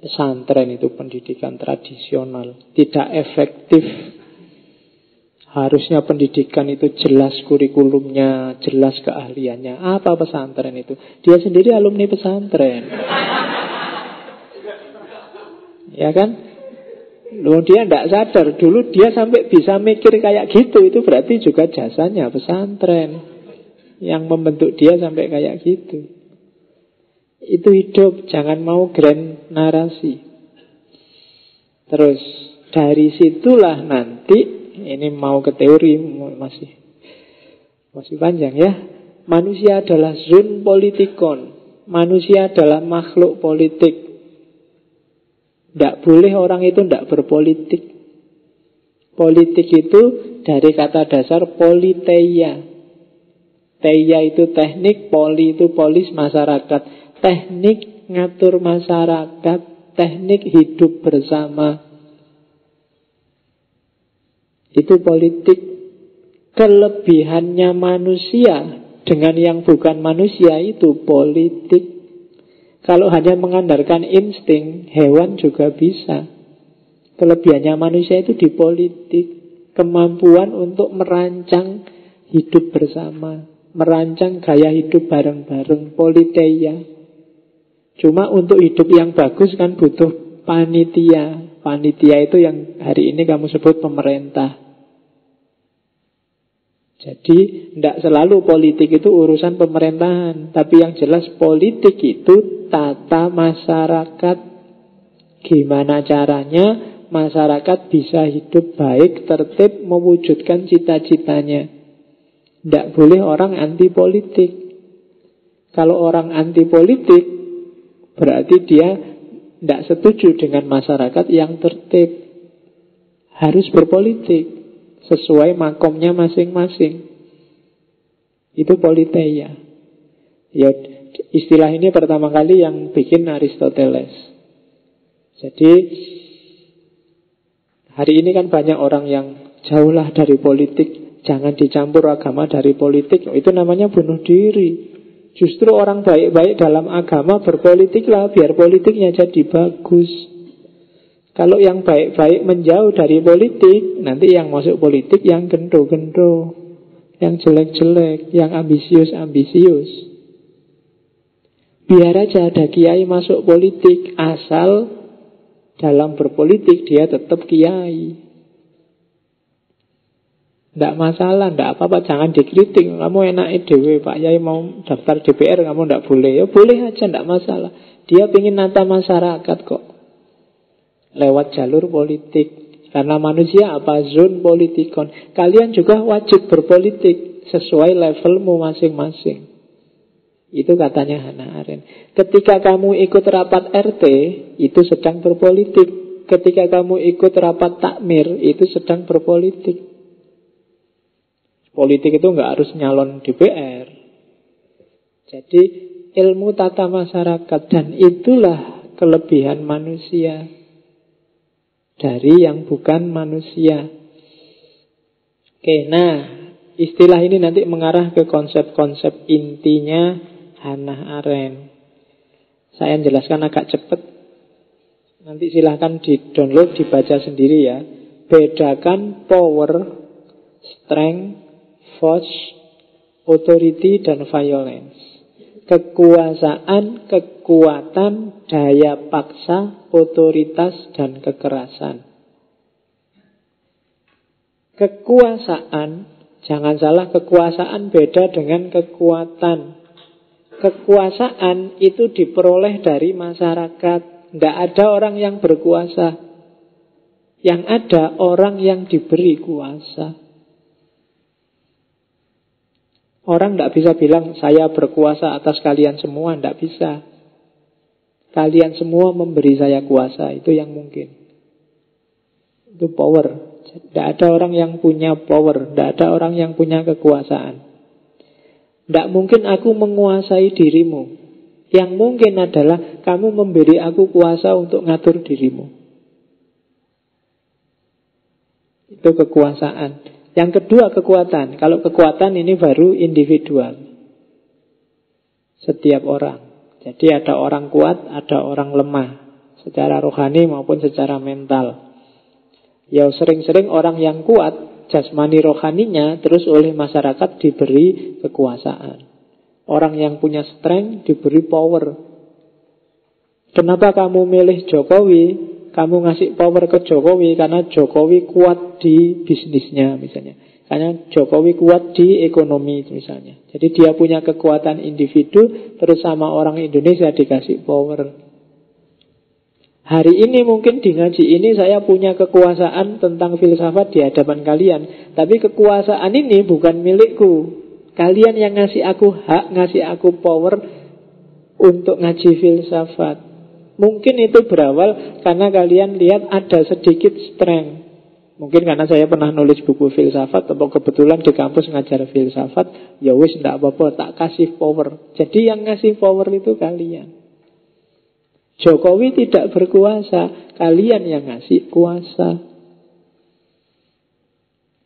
Pesantren itu pendidikan tradisional Tidak efektif Harusnya pendidikan itu jelas kurikulumnya, jelas keahliannya. Apa pesantren itu? Dia sendiri alumni pesantren. ya kan? Loh dia tidak sadar Dulu dia sampai bisa mikir kayak gitu Itu berarti juga jasanya pesantren Yang membentuk dia sampai kayak gitu Itu hidup Jangan mau grand narasi Terus Dari situlah nanti ini mau ke teori masih masih panjang ya. Manusia adalah zon politikon. Manusia adalah makhluk politik. Tidak boleh orang itu tidak berpolitik. Politik itu dari kata dasar politeia. Teia itu teknik, poli itu polis masyarakat. Teknik ngatur masyarakat, teknik hidup bersama. Itu politik Kelebihannya manusia dengan yang bukan manusia itu politik. Kalau hanya mengandalkan insting, hewan juga bisa. Kelebihannya manusia itu di politik. Kemampuan untuk merancang hidup bersama. Merancang gaya hidup bareng-bareng. Politeia. Cuma untuk hidup yang bagus kan butuh panitia. Panitia itu yang hari ini kamu sebut pemerintah. Jadi tidak selalu politik itu urusan pemerintahan Tapi yang jelas politik itu tata masyarakat Gimana caranya masyarakat bisa hidup baik, tertib, mewujudkan cita-citanya Tidak boleh orang anti politik Kalau orang anti politik Berarti dia tidak setuju dengan masyarakat yang tertib Harus berpolitik sesuai makomnya masing-masing. Itu politeia. Ya, istilah ini pertama kali yang bikin Aristoteles. Jadi hari ini kan banyak orang yang jauhlah dari politik, jangan dicampur agama dari politik. Itu namanya bunuh diri. Justru orang baik-baik dalam agama berpolitiklah biar politiknya jadi bagus. Kalau yang baik-baik menjauh dari politik, nanti yang masuk politik yang gendo-gendo, yang jelek-jelek, yang ambisius-ambisius. Biar aja ada kiai masuk politik, asal dalam berpolitik dia tetap kiai. Tidak masalah, tidak apa-apa, jangan dikritik. Kamu enak EDW, Pak Yai mau daftar DPR, kamu tidak boleh. Ya boleh aja, tidak masalah. Dia ingin nata masyarakat kok lewat jalur politik. Karena manusia apa? Zon politikon. Kalian juga wajib berpolitik sesuai levelmu masing-masing. Itu katanya Hannah Arendt. Ketika kamu ikut rapat RT, itu sedang berpolitik. Ketika kamu ikut rapat takmir, itu sedang berpolitik. Politik itu nggak harus nyalon DPR. Jadi ilmu tata masyarakat dan itulah kelebihan manusia dari yang bukan manusia. Oke, nah istilah ini nanti mengarah ke konsep-konsep intinya Hannah Arendt. Saya jelaskan agak cepat. Nanti silahkan di-download, dibaca sendiri ya. Bedakan power, strength, force, authority, dan violence. Kekuasaan, kekuatan, daya paksa, otoritas dan kekerasan. Kekuasaan, jangan salah kekuasaan beda dengan kekuatan. Kekuasaan itu diperoleh dari masyarakat. Tidak ada orang yang berkuasa. Yang ada orang yang diberi kuasa. Orang tidak bisa bilang saya berkuasa atas kalian semua, tidak bisa. Kalian semua memberi saya kuasa, itu yang mungkin. Itu power. Tidak ada orang yang punya power, tidak ada orang yang punya kekuasaan. Tidak mungkin aku menguasai dirimu. Yang mungkin adalah kamu memberi aku kuasa untuk ngatur dirimu. Itu kekuasaan. Yang kedua kekuatan. Kalau kekuatan ini baru individual. Setiap orang. Jadi ada orang kuat, ada orang lemah Secara rohani maupun secara mental Ya sering-sering orang yang kuat jasmani rohaninya, terus oleh masyarakat diberi kekuasaan. Orang yang punya strength diberi power. Kenapa kamu milih Jokowi? Kamu ngasih power ke Jokowi karena Jokowi kuat di bisnisnya misalnya. Karena Jokowi kuat di ekonomi misalnya. Jadi dia punya kekuatan individu terus sama orang Indonesia dikasih power. Hari ini mungkin di ngaji ini saya punya kekuasaan tentang filsafat di hadapan kalian. Tapi kekuasaan ini bukan milikku. Kalian yang ngasih aku hak, ngasih aku power untuk ngaji filsafat. Mungkin itu berawal karena kalian lihat ada sedikit strength. Mungkin karena saya pernah nulis buku filsafat atau kebetulan di kampus ngajar filsafat, ya wis ndak apa-apa, tak kasih power. Jadi yang ngasih power itu kalian. Jokowi tidak berkuasa, kalian yang ngasih kuasa.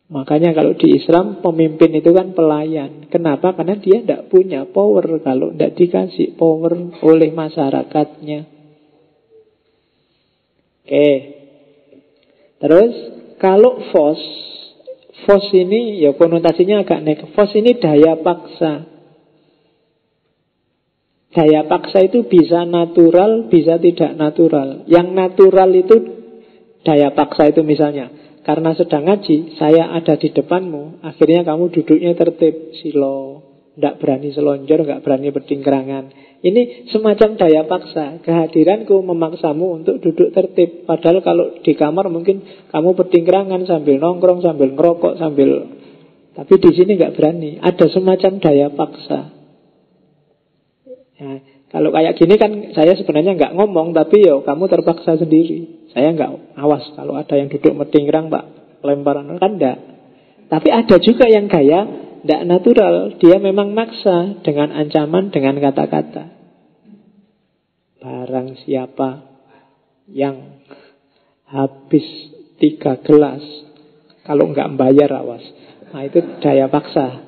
Makanya kalau di Islam pemimpin itu kan pelayan. Kenapa? Karena dia tidak punya power kalau tidak dikasih power oleh masyarakatnya. Oke. Terus kalau FOS, FOS ini ya konotasinya agak negatif. FOS ini daya paksa. Daya paksa itu bisa natural, bisa tidak natural. Yang natural itu daya paksa itu misalnya. Karena sedang ngaji, saya ada di depanmu, akhirnya kamu duduknya tertib, silo, tidak berani selonjor, nggak berani berdingkrangan. Ini semacam daya paksa. Kehadiranku memaksamu untuk duduk tertib. Padahal kalau di kamar mungkin kamu berdingkrangan sambil nongkrong, sambil ngerokok, sambil... Tapi di sini nggak berani. Ada semacam daya paksa. Ya, kalau kayak gini kan saya sebenarnya nggak ngomong, tapi yo kamu terpaksa sendiri. Saya nggak awas kalau ada yang duduk metinggrang, pak lemparan kan enggak. Tapi ada juga yang gaya tidak natural. Dia memang maksa dengan ancaman, dengan kata-kata. Barang siapa yang habis tiga gelas, kalau nggak bayar awas. Nah itu daya paksa.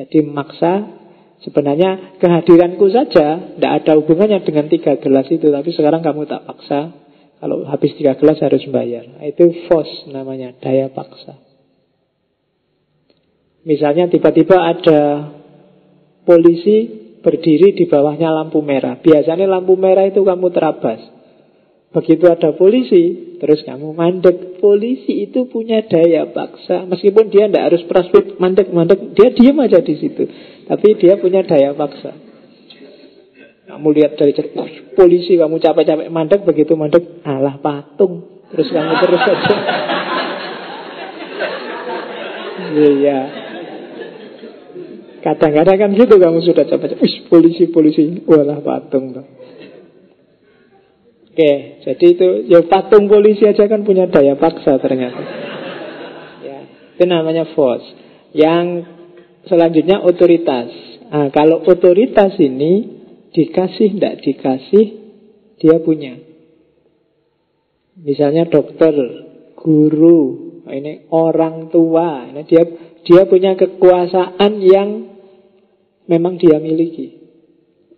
Jadi maksa Sebenarnya kehadiranku saja tidak ada hubungannya dengan tiga gelas itu, tapi sekarang kamu tak paksa. Kalau habis tiga gelas harus bayar. Nah, itu force namanya, daya paksa. Misalnya tiba-tiba ada polisi berdiri di bawahnya lampu merah. Biasanya lampu merah itu kamu terabas. Begitu ada polisi, terus kamu mandek. Polisi itu punya daya paksa. Meskipun dia tidak harus praswit mandek-mandek, dia diam aja di situ. Tapi dia punya daya paksa. Kamu lihat dari polisi, kamu capek-capek mandek, begitu mandek, alah patung. Terus kamu terus aja. (laughs) Iya. Kadang-kadang kan gitu kamu sudah capek-capek. polisi, polisi. Walah patung. Tuh. Oke, jadi itu ya patung polisi aja kan punya daya paksa ternyata. Ya, itu namanya force. Yang selanjutnya otoritas. Nah, kalau otoritas ini dikasih tidak dikasih dia punya. Misalnya dokter, guru, ini orang tua, ini dia dia punya kekuasaan yang memang dia miliki.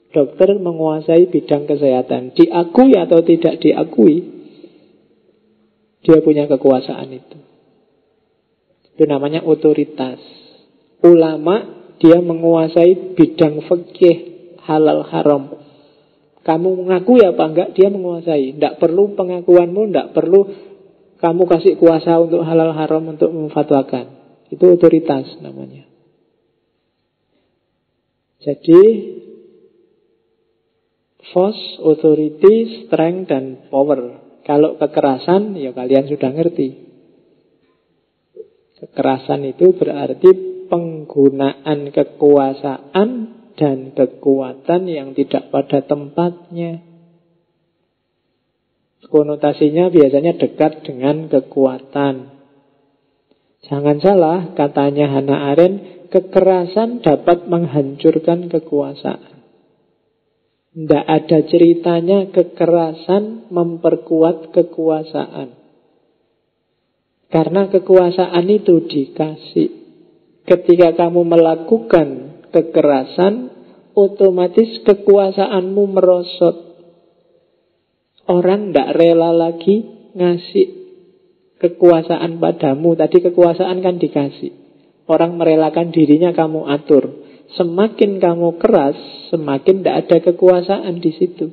Dokter menguasai bidang kesehatan, diakui atau tidak diakui, dia punya kekuasaan itu. Itu namanya otoritas. Ulama dia menguasai bidang fikih halal haram. Kamu mengakui apa enggak, dia menguasai. Tidak perlu pengakuanmu, tidak perlu kamu kasih kuasa untuk halal haram untuk memfatwakan. Itu otoritas namanya. Jadi Force, authority, strength, dan power. Kalau kekerasan, ya kalian sudah ngerti. Kekerasan itu berarti penggunaan kekuasaan dan kekuatan yang tidak pada tempatnya. Konotasinya biasanya dekat dengan kekuatan. Jangan salah, katanya Hannah Arendt, kekerasan dapat menghancurkan kekuasaan. Tidak ada ceritanya kekerasan memperkuat kekuasaan. Karena kekuasaan itu dikasih. Ketika kamu melakukan kekerasan, otomatis kekuasaanmu merosot. Orang tidak rela lagi ngasih kekuasaan padamu. Tadi kekuasaan kan dikasih. Orang merelakan dirinya kamu atur. Semakin kamu keras, semakin tidak ada kekuasaan di situ.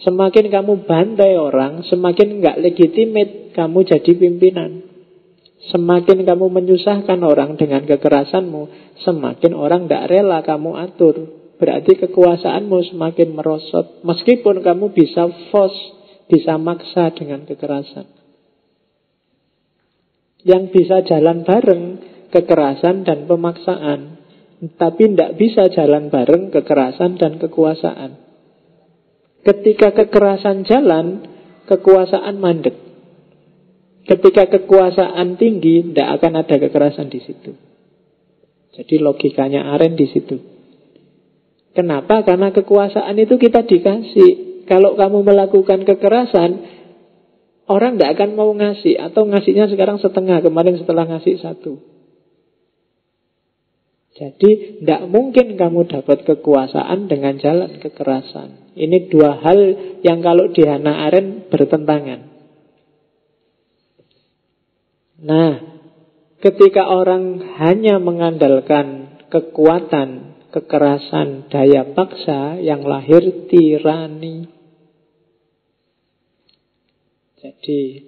Semakin kamu bantai orang, semakin nggak legitimate kamu jadi pimpinan. Semakin kamu menyusahkan orang dengan kekerasanmu, semakin orang tidak rela kamu atur. Berarti kekuasaanmu semakin merosot. Meskipun kamu bisa force, bisa maksa dengan kekerasan. Yang bisa jalan bareng kekerasan dan pemaksaan. Tapi tidak bisa jalan bareng kekerasan dan kekuasaan. Ketika kekerasan jalan, kekuasaan mandek. Ketika kekuasaan tinggi, tidak akan ada kekerasan di situ. Jadi logikanya Aren di situ. Kenapa? Karena kekuasaan itu kita dikasih. Kalau kamu melakukan kekerasan, orang tidak akan mau ngasih. Atau ngasihnya sekarang setengah, kemarin setelah ngasih satu. Jadi tidak mungkin kamu dapat kekuasaan dengan jalan kekerasan. Ini dua hal yang kalau di Hannah Arendt bertentangan. Nah, ketika orang hanya mengandalkan kekuatan, kekerasan, daya paksa yang lahir tirani. Jadi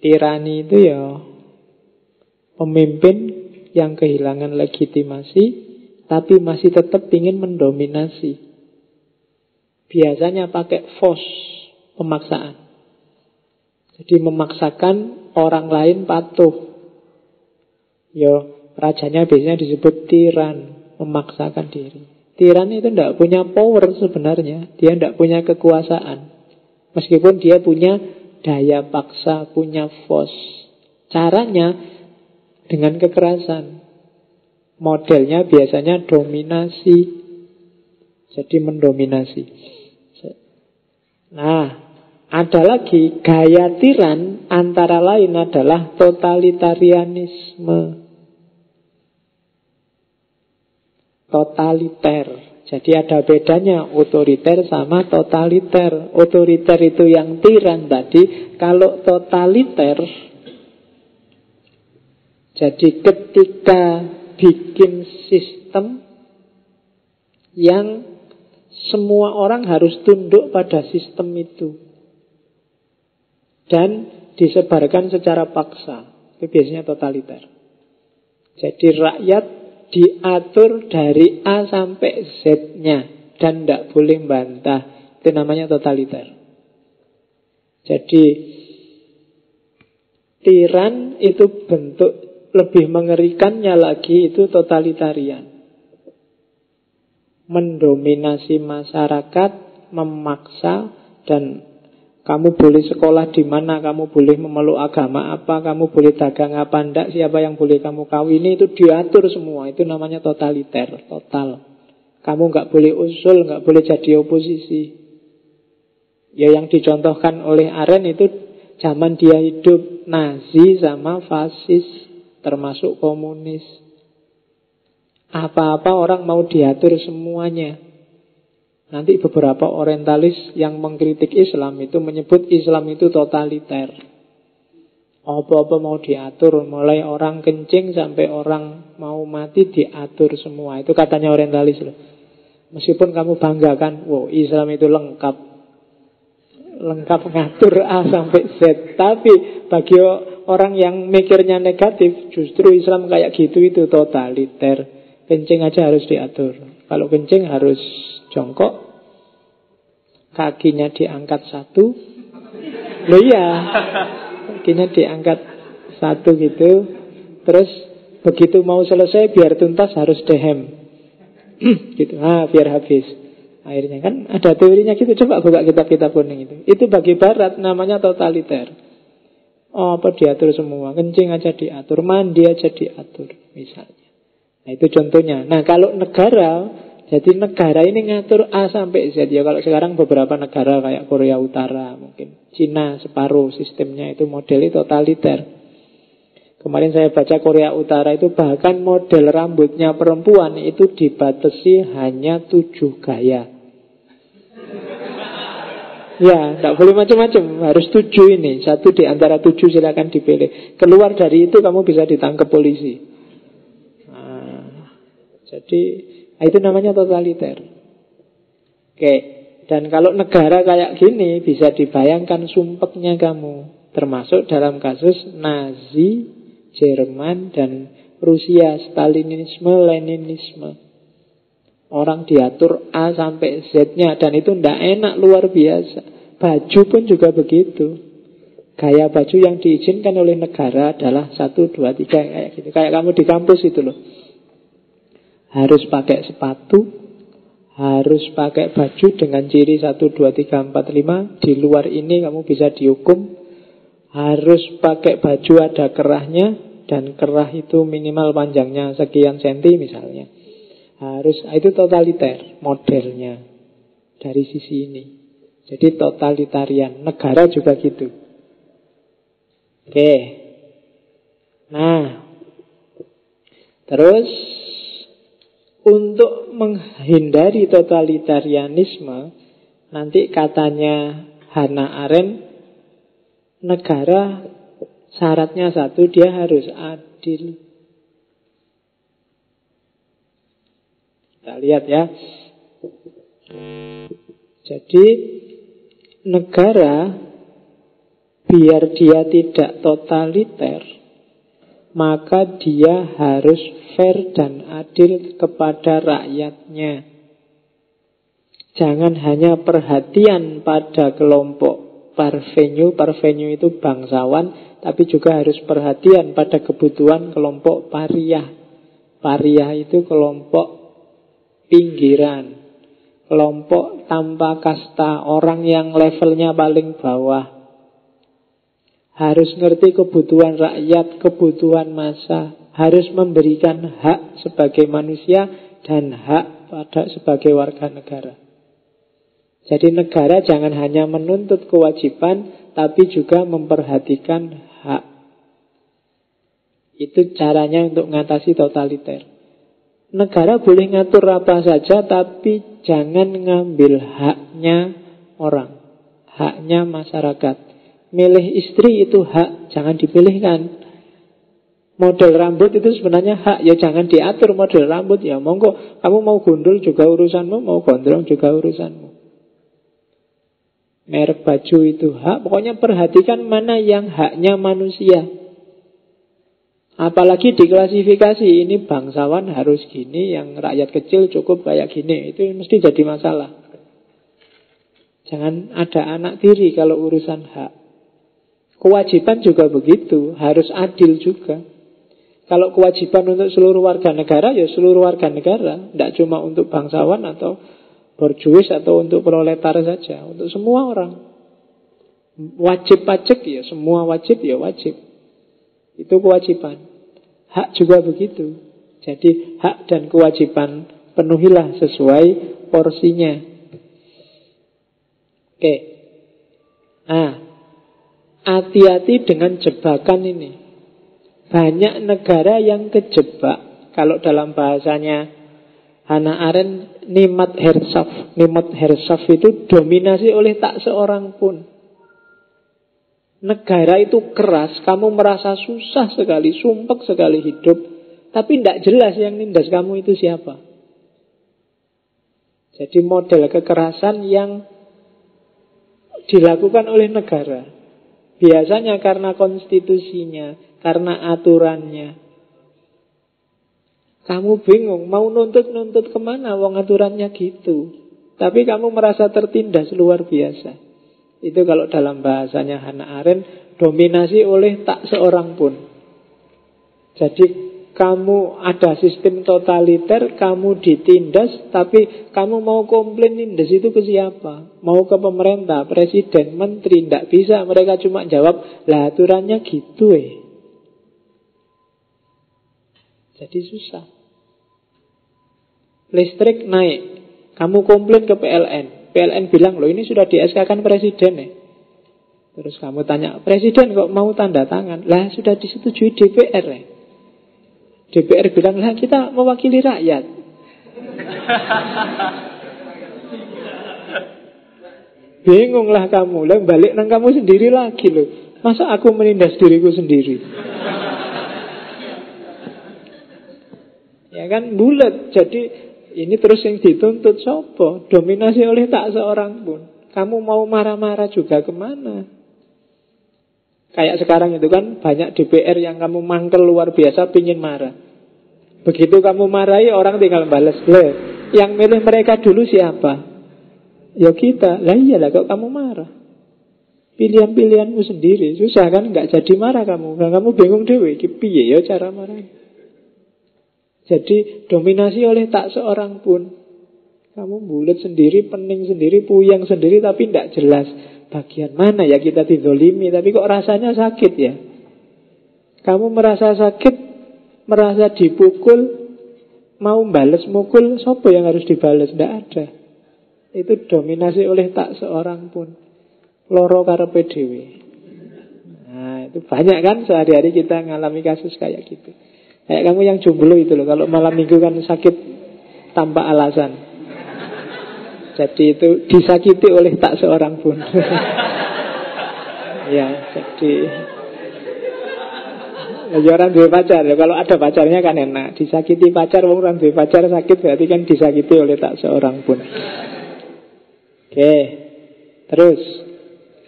tirani itu ya pemimpin yang kehilangan legitimasi tapi masih tetap ingin mendominasi. Biasanya pakai force, pemaksaan. Jadi memaksakan orang lain patuh. Yo, rajanya biasanya disebut tiran, memaksakan diri. Tiran itu tidak punya power sebenarnya, dia tidak punya kekuasaan. Meskipun dia punya daya paksa, punya force. Caranya dengan kekerasan. Modelnya biasanya dominasi. Jadi mendominasi. Nah, ada lagi gaya tiran antara lain adalah totalitarianisme. Totaliter. Jadi ada bedanya otoriter sama totaliter. Otoriter itu yang tiran tadi. Kalau totaliter jadi ketika bikin sistem yang semua orang harus tunduk pada sistem itu dan disebarkan secara paksa, itu biasanya totaliter. Jadi rakyat diatur dari A sampai Z-nya dan tidak boleh bantah. Itu namanya totaliter. Jadi tiran itu bentuk lebih mengerikannya lagi itu totalitarian. Mendominasi masyarakat, memaksa dan kamu boleh sekolah di mana, kamu boleh memeluk agama apa, kamu boleh dagang apa ndak, siapa yang boleh kamu kawini itu diatur semua. Itu namanya totaliter, total. Kamu nggak boleh usul, nggak boleh jadi oposisi. Ya yang dicontohkan oleh Aren itu zaman dia hidup Nazi sama fasis termasuk komunis. Apa-apa orang mau diatur semuanya. Nanti beberapa orientalis yang mengkritik Islam itu menyebut Islam itu totaliter. Apa-apa mau diatur, mulai orang kencing sampai orang mau mati diatur semua. Itu katanya orientalis loh. Meskipun kamu banggakan, wow Islam itu lengkap. Lengkap ngatur A sampai Z. Tapi bagi orang yang mikirnya negatif, justru Islam kayak gitu itu totaliter. Kencing aja harus diatur. Kalau kencing harus jongkok, kakinya diangkat satu. Loh iya, kakinya diangkat satu gitu. Terus begitu mau selesai biar tuntas harus dehem. (clears throat) gitu, ah biar habis. Akhirnya kan ada teorinya gitu. Coba buka kitab-kitab kuning itu. Itu bagi barat namanya totaliter. Oh, apa diatur semua? Kencing aja diatur, mandi aja diatur, misalnya. Nah, itu contohnya. Nah, kalau negara, jadi negara ini ngatur A sampai Z. Ya, kalau sekarang beberapa negara kayak Korea Utara, mungkin Cina separuh sistemnya itu modelnya totaliter. Kemarin saya baca Korea Utara itu bahkan model rambutnya perempuan itu dibatasi hanya tujuh gaya. Ya, tidak boleh macam-macam. Harus tujuh ini. Satu di antara tujuh silakan dipilih. Keluar dari itu kamu bisa ditangkap polisi. Nah, jadi itu namanya totaliter. Oke. Dan kalau negara kayak gini bisa dibayangkan sumpeknya kamu. Termasuk dalam kasus Nazi, Jerman, dan Rusia, Stalinisme, Leninisme. Orang diatur A sampai Z-nya dan itu tidak enak luar biasa. Baju pun juga begitu. Gaya baju yang diizinkan oleh negara adalah satu, dua, tiga kayak gitu. Kayak kamu di kampus itu loh. Harus pakai sepatu, harus pakai baju dengan ciri satu, dua, tiga, empat, lima. Di luar ini kamu bisa dihukum. Harus pakai baju ada kerahnya dan kerah itu minimal panjangnya sekian senti misalnya. Harus itu totaliter modelnya dari sisi ini. Jadi totalitarian. Negara juga gitu. Oke. Nah. Terus untuk menghindari totalitarianisme nanti katanya Hannah Arendt negara syaratnya satu dia harus adil Kita lihat ya. Jadi negara biar dia tidak totaliter, maka dia harus fair dan adil kepada rakyatnya. Jangan hanya perhatian pada kelompok parvenue, parvenue itu bangsawan, tapi juga harus perhatian pada kebutuhan kelompok pariah. Pariah itu kelompok pinggiran, kelompok tanpa kasta, orang yang levelnya paling bawah. Harus ngerti kebutuhan rakyat, kebutuhan masa, harus memberikan hak sebagai manusia dan hak pada sebagai warga negara. Jadi negara jangan hanya menuntut kewajiban, tapi juga memperhatikan hak. Itu caranya untuk mengatasi totaliter. Negara boleh ngatur apa saja Tapi jangan ngambil haknya orang Haknya masyarakat Milih istri itu hak Jangan dipilihkan Model rambut itu sebenarnya hak Ya jangan diatur model rambut Ya monggo kamu mau gundul juga urusanmu Mau gondrong juga urusanmu Merek baju itu hak Pokoknya perhatikan mana yang haknya manusia Apalagi diklasifikasi ini bangsawan harus gini, yang rakyat kecil cukup kayak gini. Itu mesti jadi masalah. Jangan ada anak tiri kalau urusan hak. Kewajiban juga begitu, harus adil juga. Kalau kewajiban untuk seluruh warga negara, ya seluruh warga negara. Tidak cuma untuk bangsawan atau borjuis atau untuk proletar saja. Untuk semua orang. Wajib pajak ya, semua wajib ya wajib. Itu kewajiban. Hak juga begitu. Jadi hak dan kewajiban penuhilah sesuai porsinya. Oke. Nah, hati-hati dengan jebakan ini. Banyak negara yang kejebak. Kalau dalam bahasanya Hannah Arendt, Nimat Hersaf. Nimat Hersaf itu dominasi oleh tak seorang pun. Negara itu keras, kamu merasa susah sekali, sumpek sekali hidup, tapi tidak jelas yang nindas kamu itu siapa. Jadi model kekerasan yang dilakukan oleh negara. Biasanya karena konstitusinya, karena aturannya. Kamu bingung, mau nuntut-nuntut ke mana, wong aturannya gitu. Tapi kamu merasa tertindas luar biasa. Itu kalau dalam bahasanya Hannah Arendt Dominasi oleh tak seorang pun Jadi kamu ada sistem totaliter Kamu ditindas Tapi kamu mau komplain nindas itu ke siapa? Mau ke pemerintah, presiden, menteri Tidak bisa, mereka cuma jawab Lah aturannya gitu eh Jadi susah Listrik naik Kamu komplain ke PLN PLN bilang, loh ini sudah di SK kan presiden ya. Terus kamu tanya, presiden kok mau tanda tangan? Lah sudah disetujui DPR ya. DPR bilang, lah kita mewakili rakyat. (laughs) Bingunglah kamu. Lah balik nang kamu sendiri lagi loh. Masa aku menindas diriku sendiri? ya kan bulat. Jadi ini terus yang dituntut sopo. Dominasi oleh tak seorang pun. Kamu mau marah-marah juga ke mana? Kayak sekarang itu kan banyak DPR yang kamu mangkel luar biasa pingin marah. Begitu kamu marahi orang tinggal balas. Le, yang milih mereka dulu siapa? Ya kita. Lah iyalah kok kamu marah. Pilihan-pilihanmu sendiri. Susah kan? Nggak jadi marah kamu. Nah, kamu bingung dewe. Piye ya cara marah. Jadi dominasi oleh tak seorang pun. Kamu bulat sendiri, pening sendiri, puyang sendiri, tapi tidak jelas bagian mana ya kita didolimi Tapi kok rasanya sakit ya? Kamu merasa sakit Merasa dipukul Mau bales mukul Sopo yang harus dibales? Tidak ada. Itu dominasi oleh tak seorang pun. Loro karepe dewe Nah itu banyak kan Sehari-hari kita ngalami kasus kayak gitu. Kayak kamu yang jomblo itu loh Kalau malam minggu kan sakit Tanpa alasan jadi itu disakiti oleh tak seorang pun. (laughs) ya, jadi Ya orang dua pacar ya. Kalau ada pacarnya kan enak. Disakiti pacar, orang dua pacar sakit berarti kan disakiti oleh tak seorang pun. Oke, terus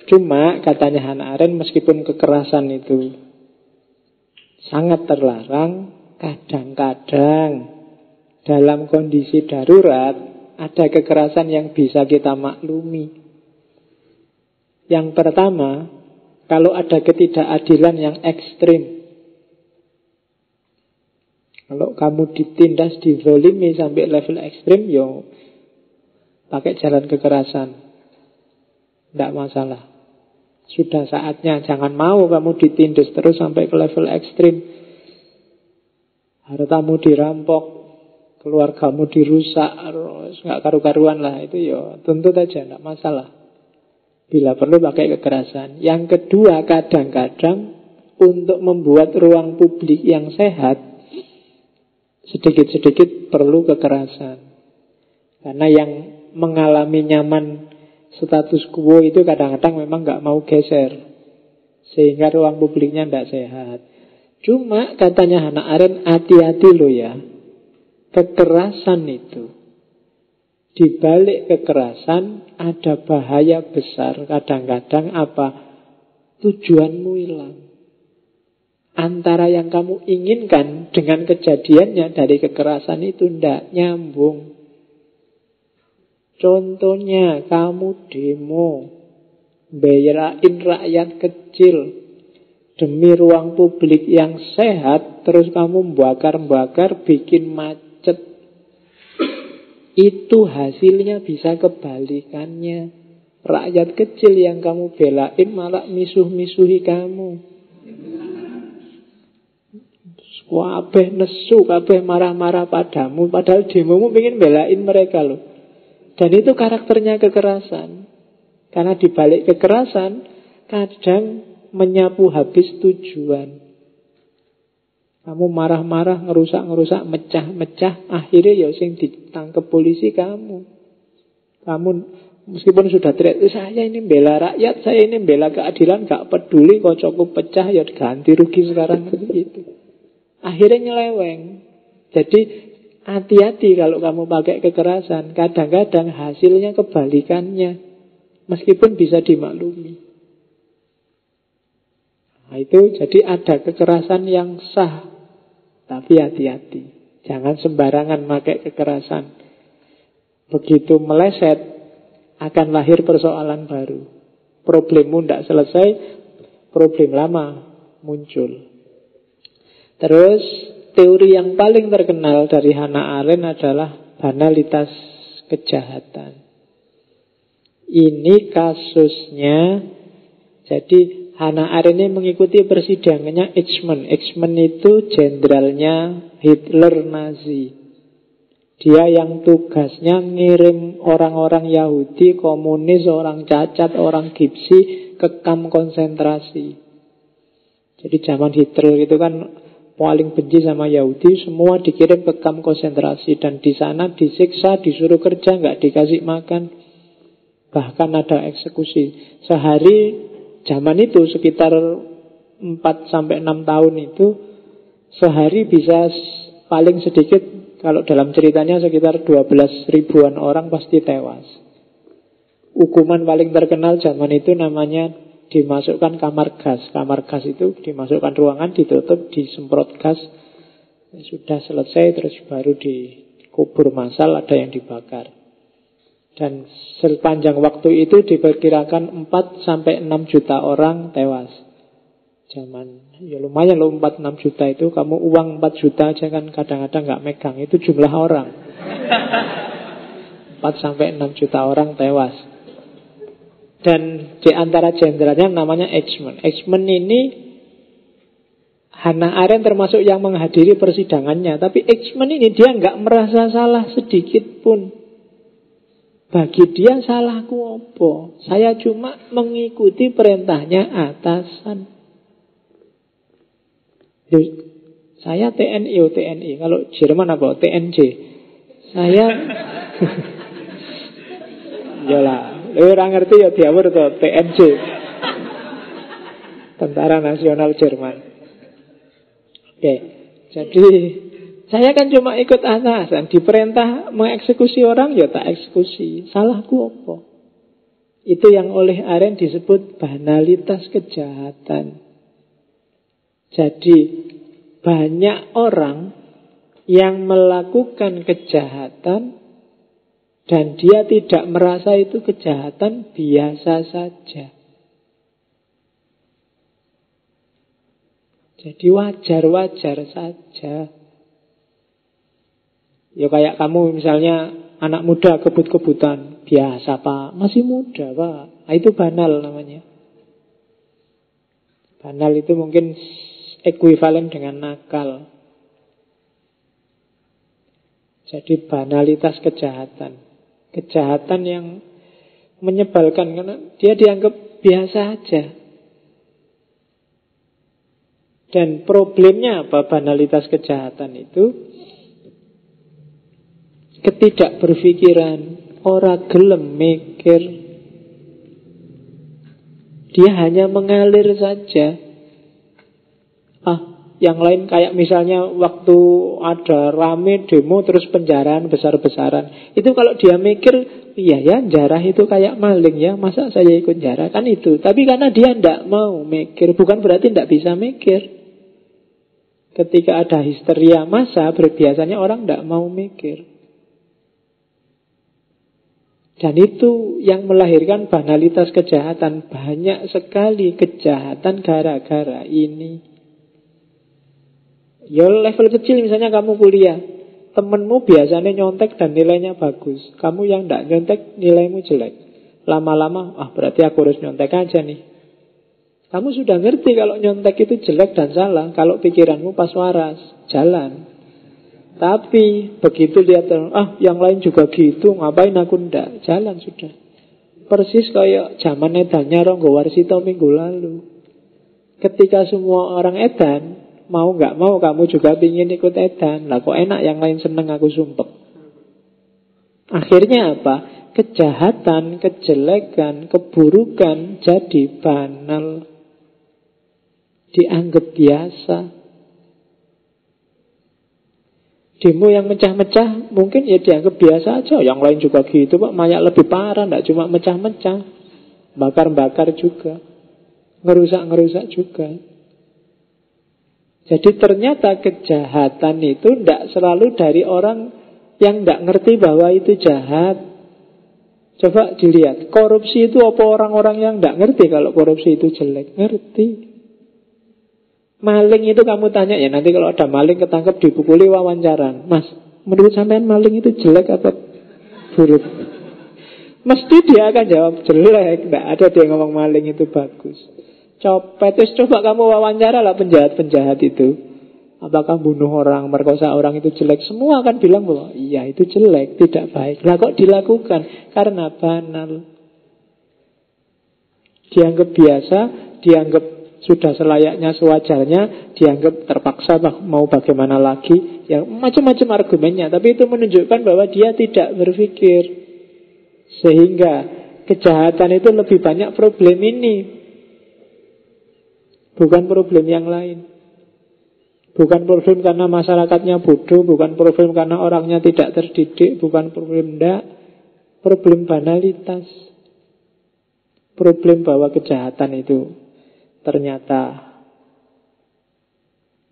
cuma katanya Hannah Arendt meskipun kekerasan itu sangat terlarang, kadang-kadang dalam kondisi darurat ada kekerasan yang bisa kita maklumi. Yang pertama, kalau ada ketidakadilan yang ekstrim. Kalau kamu ditindas, dizolimi sampai level ekstrim, yo pakai jalan kekerasan. Tidak masalah. Sudah saatnya, jangan mau kamu ditindas terus sampai ke level ekstrim. Hartamu dirampok, keluargamu dirusak, nggak karu-karuan lah itu ya tentu saja nggak masalah. Bila perlu pakai kekerasan. Yang kedua kadang-kadang untuk membuat ruang publik yang sehat sedikit-sedikit perlu kekerasan. Karena yang mengalami nyaman status quo itu kadang-kadang memang nggak mau geser. Sehingga ruang publiknya tidak sehat. Cuma katanya Hannah Arendt hati-hati loh ya kekerasan itu di balik kekerasan ada bahaya besar. Kadang-kadang apa? Tujuanmu hilang. Antara yang kamu inginkan dengan kejadiannya dari kekerasan itu tidak nyambung. Contohnya kamu demo Bayarain rakyat kecil Demi ruang publik yang sehat Terus kamu bakar-bakar Bikin macet itu hasilnya bisa kebalikannya. Rakyat kecil yang kamu belain malah misuh-misuhi kamu. Kabeh nesu, kabeh marah-marah padamu. Padahal demomu ingin belain mereka loh. Dan itu karakternya kekerasan. Karena dibalik kekerasan, kadang menyapu habis tujuan. Kamu marah-marah, ngerusak-ngerusak, mecah-mecah, akhirnya ya sing ditangkap polisi kamu. Kamu meskipun sudah teriak, saya ini bela rakyat, saya ini bela keadilan, gak peduli kocokku pecah, ya ganti rugi sekarang gitu. Akhirnya nyeleweng. Jadi hati-hati kalau kamu pakai kekerasan. Kadang-kadang hasilnya kebalikannya. Meskipun bisa dimaklumi. Nah, itu jadi ada kekerasan yang sah tapi hati-hati. Jangan sembarangan pakai kekerasan. Begitu meleset, akan lahir persoalan baru. Problemmu tidak selesai, problem lama muncul. Terus, teori yang paling terkenal dari Hannah Arendt adalah banalitas kejahatan. Ini kasusnya, jadi Hannah Arendt mengikuti persidangannya Eichmann. Eichmann itu jenderalnya Hitler Nazi. Dia yang tugasnya ngirim orang-orang Yahudi, komunis, orang cacat, orang gipsi ke kamp konsentrasi. Jadi zaman Hitler itu kan paling benci sama Yahudi, semua dikirim ke kamp konsentrasi dan di sana disiksa, disuruh kerja, nggak dikasih makan. Bahkan ada eksekusi. Sehari zaman itu sekitar 4 sampai 6 tahun itu sehari bisa paling sedikit kalau dalam ceritanya sekitar 12 ribuan orang pasti tewas. Hukuman paling terkenal zaman itu namanya dimasukkan kamar gas. Kamar gas itu dimasukkan ruangan, ditutup, disemprot gas. Sudah selesai terus baru dikubur masal ada yang dibakar. Dan sepanjang waktu itu diperkirakan 4 sampai 6 juta orang tewas. Zaman ya lumayan loh 4 6 juta itu kamu uang 4 juta aja kan kadang-kadang nggak megang itu jumlah orang. 4 sampai 6 juta orang tewas. Dan di antara jenderalnya namanya Eichmann. Eichmann ini Hannah Arendt termasuk yang menghadiri persidangannya. Tapi Eichmann ini dia nggak merasa salah sedikit pun. Bagi dia salahku apa? Saya cuma mengikuti perintahnya atasan. Saya TNI, TNI. Kalau Jerman apa? TNJ. Saya... (laughs) Yalah, orang ngerti ya diawur tuh TNJ. Tentara Nasional Jerman. Oke. Jadi saya kan cuma ikut atasan, diperintah mengeksekusi orang ya tak eksekusi. Salahku apa? Itu yang oleh Aren disebut banalitas kejahatan. Jadi banyak orang yang melakukan kejahatan dan dia tidak merasa itu kejahatan biasa saja. Jadi wajar-wajar saja. Ya kayak kamu misalnya anak muda kebut-kebutan. Biasa pak, masih muda pak. Nah, itu banal namanya. Banal itu mungkin ekuivalen dengan nakal. Jadi banalitas kejahatan. Kejahatan yang menyebalkan karena dia dianggap biasa aja. Dan problemnya apa banalitas kejahatan itu? Ketidak berpikiran, orang gelem mikir. Dia hanya mengalir saja. Ah, yang lain kayak misalnya waktu ada rame demo terus penjaraan besar-besaran. Itu kalau dia mikir, iya ya jarah itu kayak maling ya, masa saya ikut jarah? Kan itu. Tapi karena dia tidak mau mikir, bukan berarti tidak bisa mikir. Ketika ada histeria masa, biasanya orang tidak mau mikir. Dan itu yang melahirkan banalitas kejahatan. Banyak sekali kejahatan gara-gara ini. Ya level kecil misalnya kamu kuliah. Temenmu biasanya nyontek dan nilainya bagus. Kamu yang tidak nyontek nilaimu jelek. Lama-lama, ah berarti aku harus nyontek aja nih. Kamu sudah ngerti kalau nyontek itu jelek dan salah Kalau pikiranmu pas waras, jalan Tapi begitu lihat Ah yang lain juga gitu, ngapain aku? Ndak Jalan sudah. Persis kayak zaman edannya Ronggo Warsito minggu lalu. Ketika semua orang edan Mau nggak mau kamu juga ingin ikut edan. Lah kok enak yang lain seneng aku sumpek? Akhirnya apa? Kejahatan, kejelekan, keburukan jadi banal. Dianggap biasa Demo yang mecah-mecah mungkin ya dianggap biasa aja Yang lain juga gitu pak Banyak lebih parah, tidak cuma mecah-mecah Bakar-bakar juga Ngerusak-ngerusak juga jadi ternyata kejahatan itu tidak selalu dari orang yang tidak ngerti bahwa itu jahat. Coba dilihat, korupsi itu apa orang-orang yang tidak ngerti kalau korupsi itu jelek? Ngerti. Maling itu kamu tanya ya, nanti kalau ada maling ketangkep dipukuli wawancaran. Mas, menurut sampean maling itu jelek apa buruk? Mesti dia akan jawab jelek. Tidak ada dia ngomong maling itu bagus. Copet, terus coba kamu wawancara lah penjahat-penjahat itu. Apakah bunuh orang, merkosa orang itu jelek? Semua akan bilang bahwa iya itu jelek, tidak baik. Lah kok dilakukan? Karena banal. Dianggap biasa, dianggap sudah selayaknya, sewajarnya, dianggap terpaksa mau bagaimana lagi. Ya macam-macam argumennya, tapi itu menunjukkan bahwa dia tidak berpikir. Sehingga kejahatan itu lebih banyak problem ini. Bukan problem yang lain. Bukan problem karena masyarakatnya bodoh, bukan problem karena orangnya tidak terdidik, bukan problem tidak, problem banalitas. Problem bahwa kejahatan itu ternyata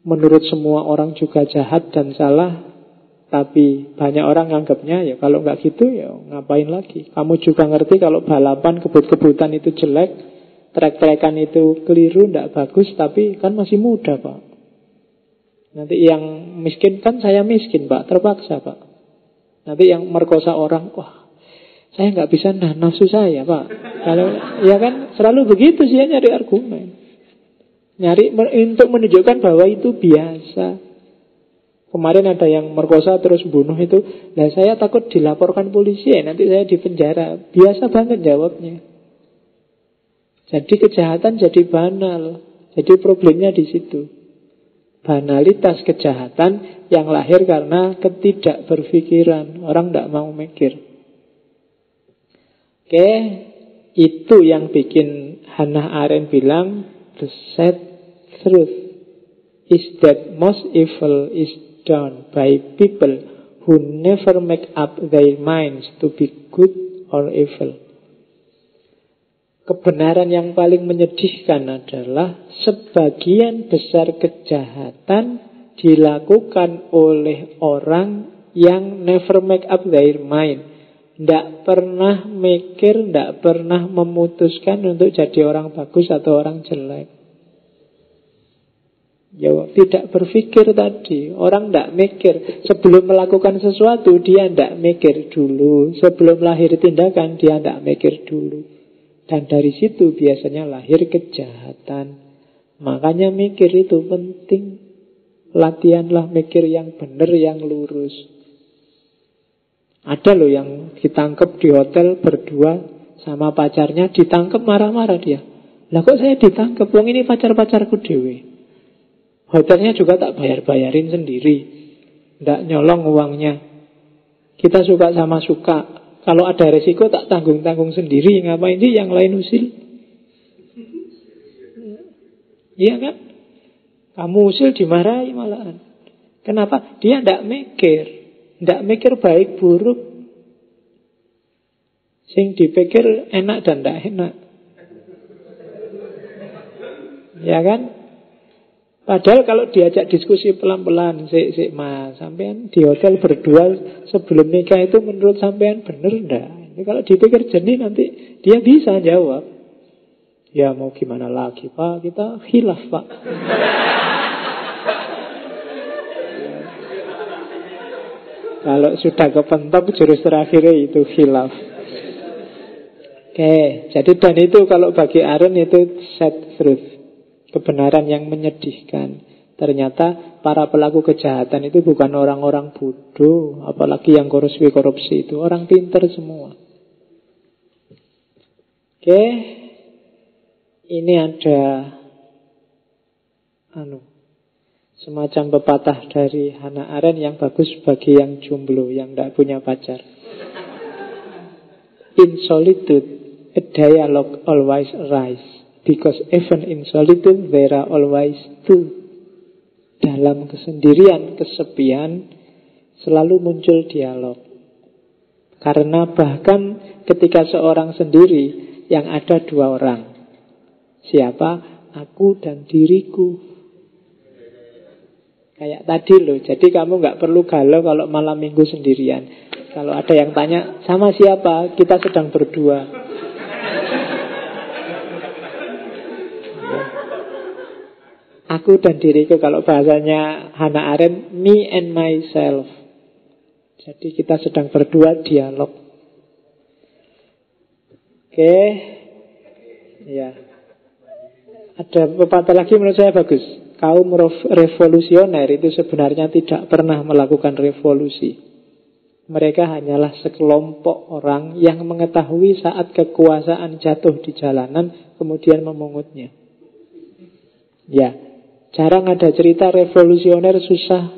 menurut semua orang juga jahat dan salah, tapi banyak orang nganggapnya ya kalau nggak gitu ya ngapain lagi. Kamu juga ngerti kalau balapan kebut-kebutan itu jelek, trek-trekan itu keliru, tidak bagus, tapi kan masih muda pak. Nanti yang miskin kan saya miskin pak, terpaksa pak. Nanti yang merkosa orang, wah saya nggak bisa nah nafsu saya pak. Kalau ya kan selalu begitu sih nyari argumen, nyari untuk menunjukkan bahwa itu biasa. Kemarin ada yang merkosa terus bunuh itu, nah saya takut dilaporkan polisi ya, nanti saya di penjara. Biasa banget jawabnya. Jadi kejahatan jadi banal. Jadi problemnya di situ banalitas kejahatan yang lahir karena ketidakberpikiran. Orang tidak mau mikir. Oke, itu yang bikin Hannah Arendt bilang the sad truth is that most evil is done by people who never make up their minds to be good or evil. Kebenaran yang paling menyedihkan adalah sebagian besar kejahatan dilakukan oleh orang yang never make up their mind. Tidak pernah mikir, tidak pernah memutuskan untuk jadi orang bagus atau orang jelek. Ya, tidak berpikir tadi. Orang tidak mikir. Sebelum melakukan sesuatu, dia tidak mikir dulu. Sebelum lahir tindakan, dia tidak mikir dulu. Dan dari situ biasanya lahir kejahatan. Makanya mikir itu penting. Latihanlah mikir yang benar, yang lurus. Ada loh yang ditangkap di hotel berdua sama pacarnya, ditangkap marah-marah dia. Lah kok saya ditangkap? Wong ini pacar-pacarku dewe. Hotelnya juga tak bayar-bayarin sendiri. Tidak nyolong uangnya. Kita suka sama suka. Kalau ada resiko tak tanggung-tanggung sendiri, ngapain sih yang lain usil? Iya kan? Kamu usil dimarahi malahan. Kenapa? Dia tidak mikir. Tidak mikir baik buruk. Sing dipikir enak dan tidak enak. Ya kan? Padahal kalau diajak diskusi pelan-pelan, sik sik mas, sampean di hotel berdua sebelum nikah itu menurut sampean benar enggak? Ini kalau dipikir jernih nanti dia bisa jawab. Ya mau gimana lagi pak, kita hilaf pak. (laughs) kalau sudah kepentok jurus terakhirnya itu hilaf. Oke, jadi dan itu kalau bagi Aaron itu set truth kebenaran yang menyedihkan. Ternyata para pelaku kejahatan itu bukan orang-orang bodoh, apalagi yang korupsi-korupsi itu orang pinter semua. Oke, ini ada anu semacam pepatah dari Hannah Arendt yang bagus bagi yang jomblo, yang tidak punya pacar. In solitude, a dialogue always arises. Because even in solitude there are always two. Dalam kesendirian, kesepian, selalu muncul dialog. Karena bahkan ketika seorang sendiri yang ada dua orang. Siapa? Aku dan diriku. Kayak tadi loh, jadi kamu nggak perlu galau kalau malam minggu sendirian. Kalau ada yang tanya, sama siapa? Kita sedang berdua. Aku dan diriku kalau bahasanya Hannah Arendt Me and myself. Jadi kita sedang berdua dialog. Oke. Ya. Ada pepatah lagi menurut saya bagus. Kaum revolusioner itu sebenarnya tidak pernah melakukan revolusi. Mereka hanyalah sekelompok orang yang mengetahui saat kekuasaan jatuh di jalanan Kemudian memungutnya. Ya, Jarang ada cerita revolusioner susah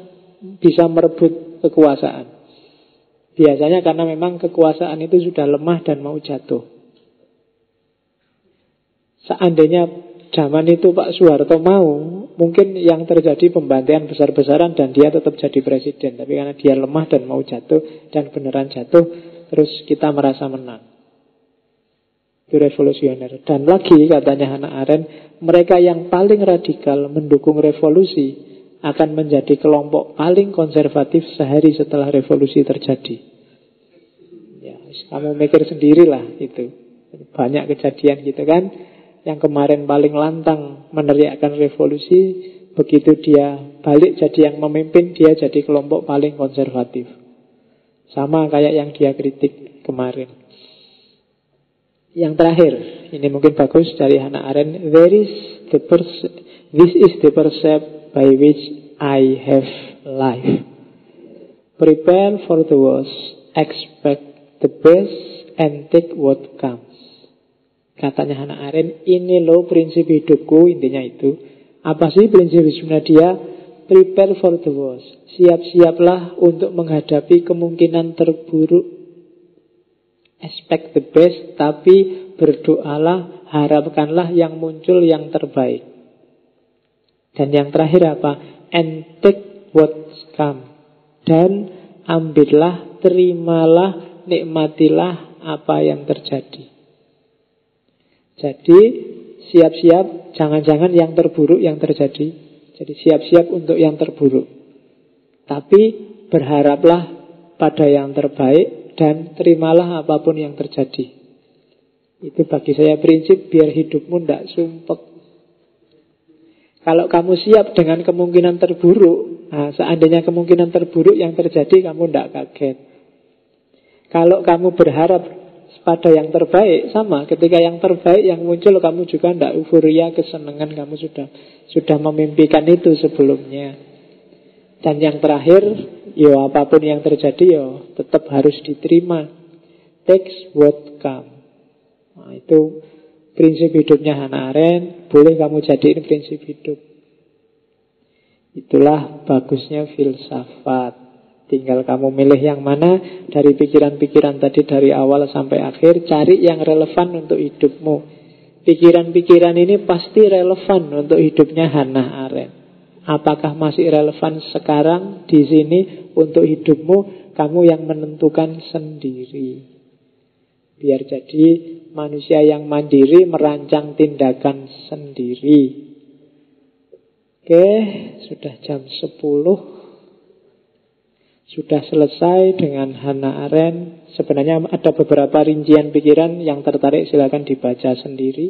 bisa merebut kekuasaan. Biasanya karena memang kekuasaan itu sudah lemah dan mau jatuh. Seandainya zaman itu Pak Soeharto mau, mungkin yang terjadi pembantaian besar-besaran dan dia tetap jadi presiden. Tapi karena dia lemah dan mau jatuh dan beneran jatuh, terus kita merasa menang. Itu revolusioner. Dan lagi katanya Hannah Arendt, mereka yang paling radikal mendukung revolusi akan menjadi kelompok paling konservatif sehari setelah revolusi terjadi. Ya, kamu mikir sendirilah itu. Banyak kejadian gitu kan. Yang kemarin paling lantang meneriakkan revolusi, begitu dia balik jadi yang memimpin, dia jadi kelompok paling konservatif. Sama kayak yang dia kritik kemarin. Yang terakhir, ini mungkin bagus dari Hannah Arendt. There is the this is the percept by which I have life. Prepare for the worst, expect the best, and take what comes. Katanya Hannah Arendt, ini loh prinsip hidupku, intinya itu. Apa sih prinsip hidupnya dia? Prepare for the worst. Siap-siaplah untuk menghadapi kemungkinan terburuk. Expect the best, tapi berdoalah, harapkanlah yang muncul yang terbaik. Dan yang terakhir apa? and take what's come. Dan ambillah, terimalah, nikmatilah apa yang terjadi. Jadi siap-siap, jangan-jangan yang terburuk yang terjadi. Jadi siap-siap untuk yang terburuk. Tapi berharaplah pada yang terbaik dan terimalah apa pun yang terjadi. Itu bagi saya prinsip biar hidupmu tidak sumpek kalau kamu siap dengan kemungkinan terburuk, nah, seandainya kemungkinan terburuk yang terjadi, kamu tidak kaget. Kalau kamu berharap pada yang terbaik, sama. Ketika yang terbaik yang muncul, kamu juga tidak euforia, kesenangan, kamu sudah sudah memimpikan itu sebelumnya. Dan yang terakhir, yo apa pun yang terjadi, yo tetap harus diterima. Takes what come. Nah, itu prinsip hidupnya Hannah Arendt, boleh kamu jadiin prinsip hidup. Itulah bagusnya filsafat. Tinggal kamu milih yang mana dari pikiran-pikiran tadi dari awal sampai akhir, cari yang relevan untuk hidupmu. Pikiran-pikiran ini pasti relevan untuk hidupnya Hannah Arendt. Apakah masih relevan sekarang di sini untuk hidupmu? Kamu yang menentukan sendiri. Biar jadi manusia yang mandiri merancang tindakan sendiri. Oke, sudah jam 10. Sudah selesai dengan Hannah Arendt. Sebenarnya ada beberapa rincian pikiran yang tertarik silakan dibaca sendiri.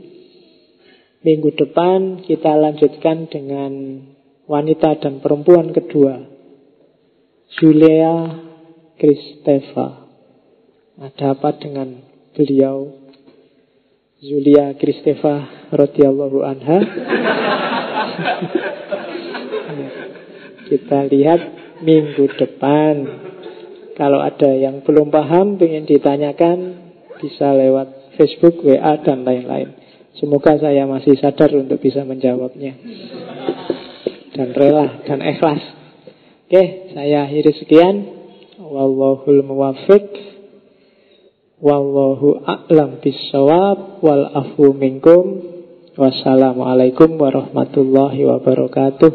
Minggu depan kita lanjutkan dengan wanita dan perempuan kedua. Julia Kristeva. Ada apa dengan beliau Julia Kristeva radhiyallahu anha. (laughs) Kita lihat minggu depan. Kalau ada yang belum paham, ingin ditanyakan, bisa lewat Facebook, WA, dan lain-lain. Semoga saya masih sadar untuk bisa menjawabnya. Dan rela, dan ikhlas. Oke, saya akhiri sekian. Wallahul muwafiq. Wallahu a'lam bisawab wal afu minkum. Wassalamualaikum warahmatullahi wabarakatuh.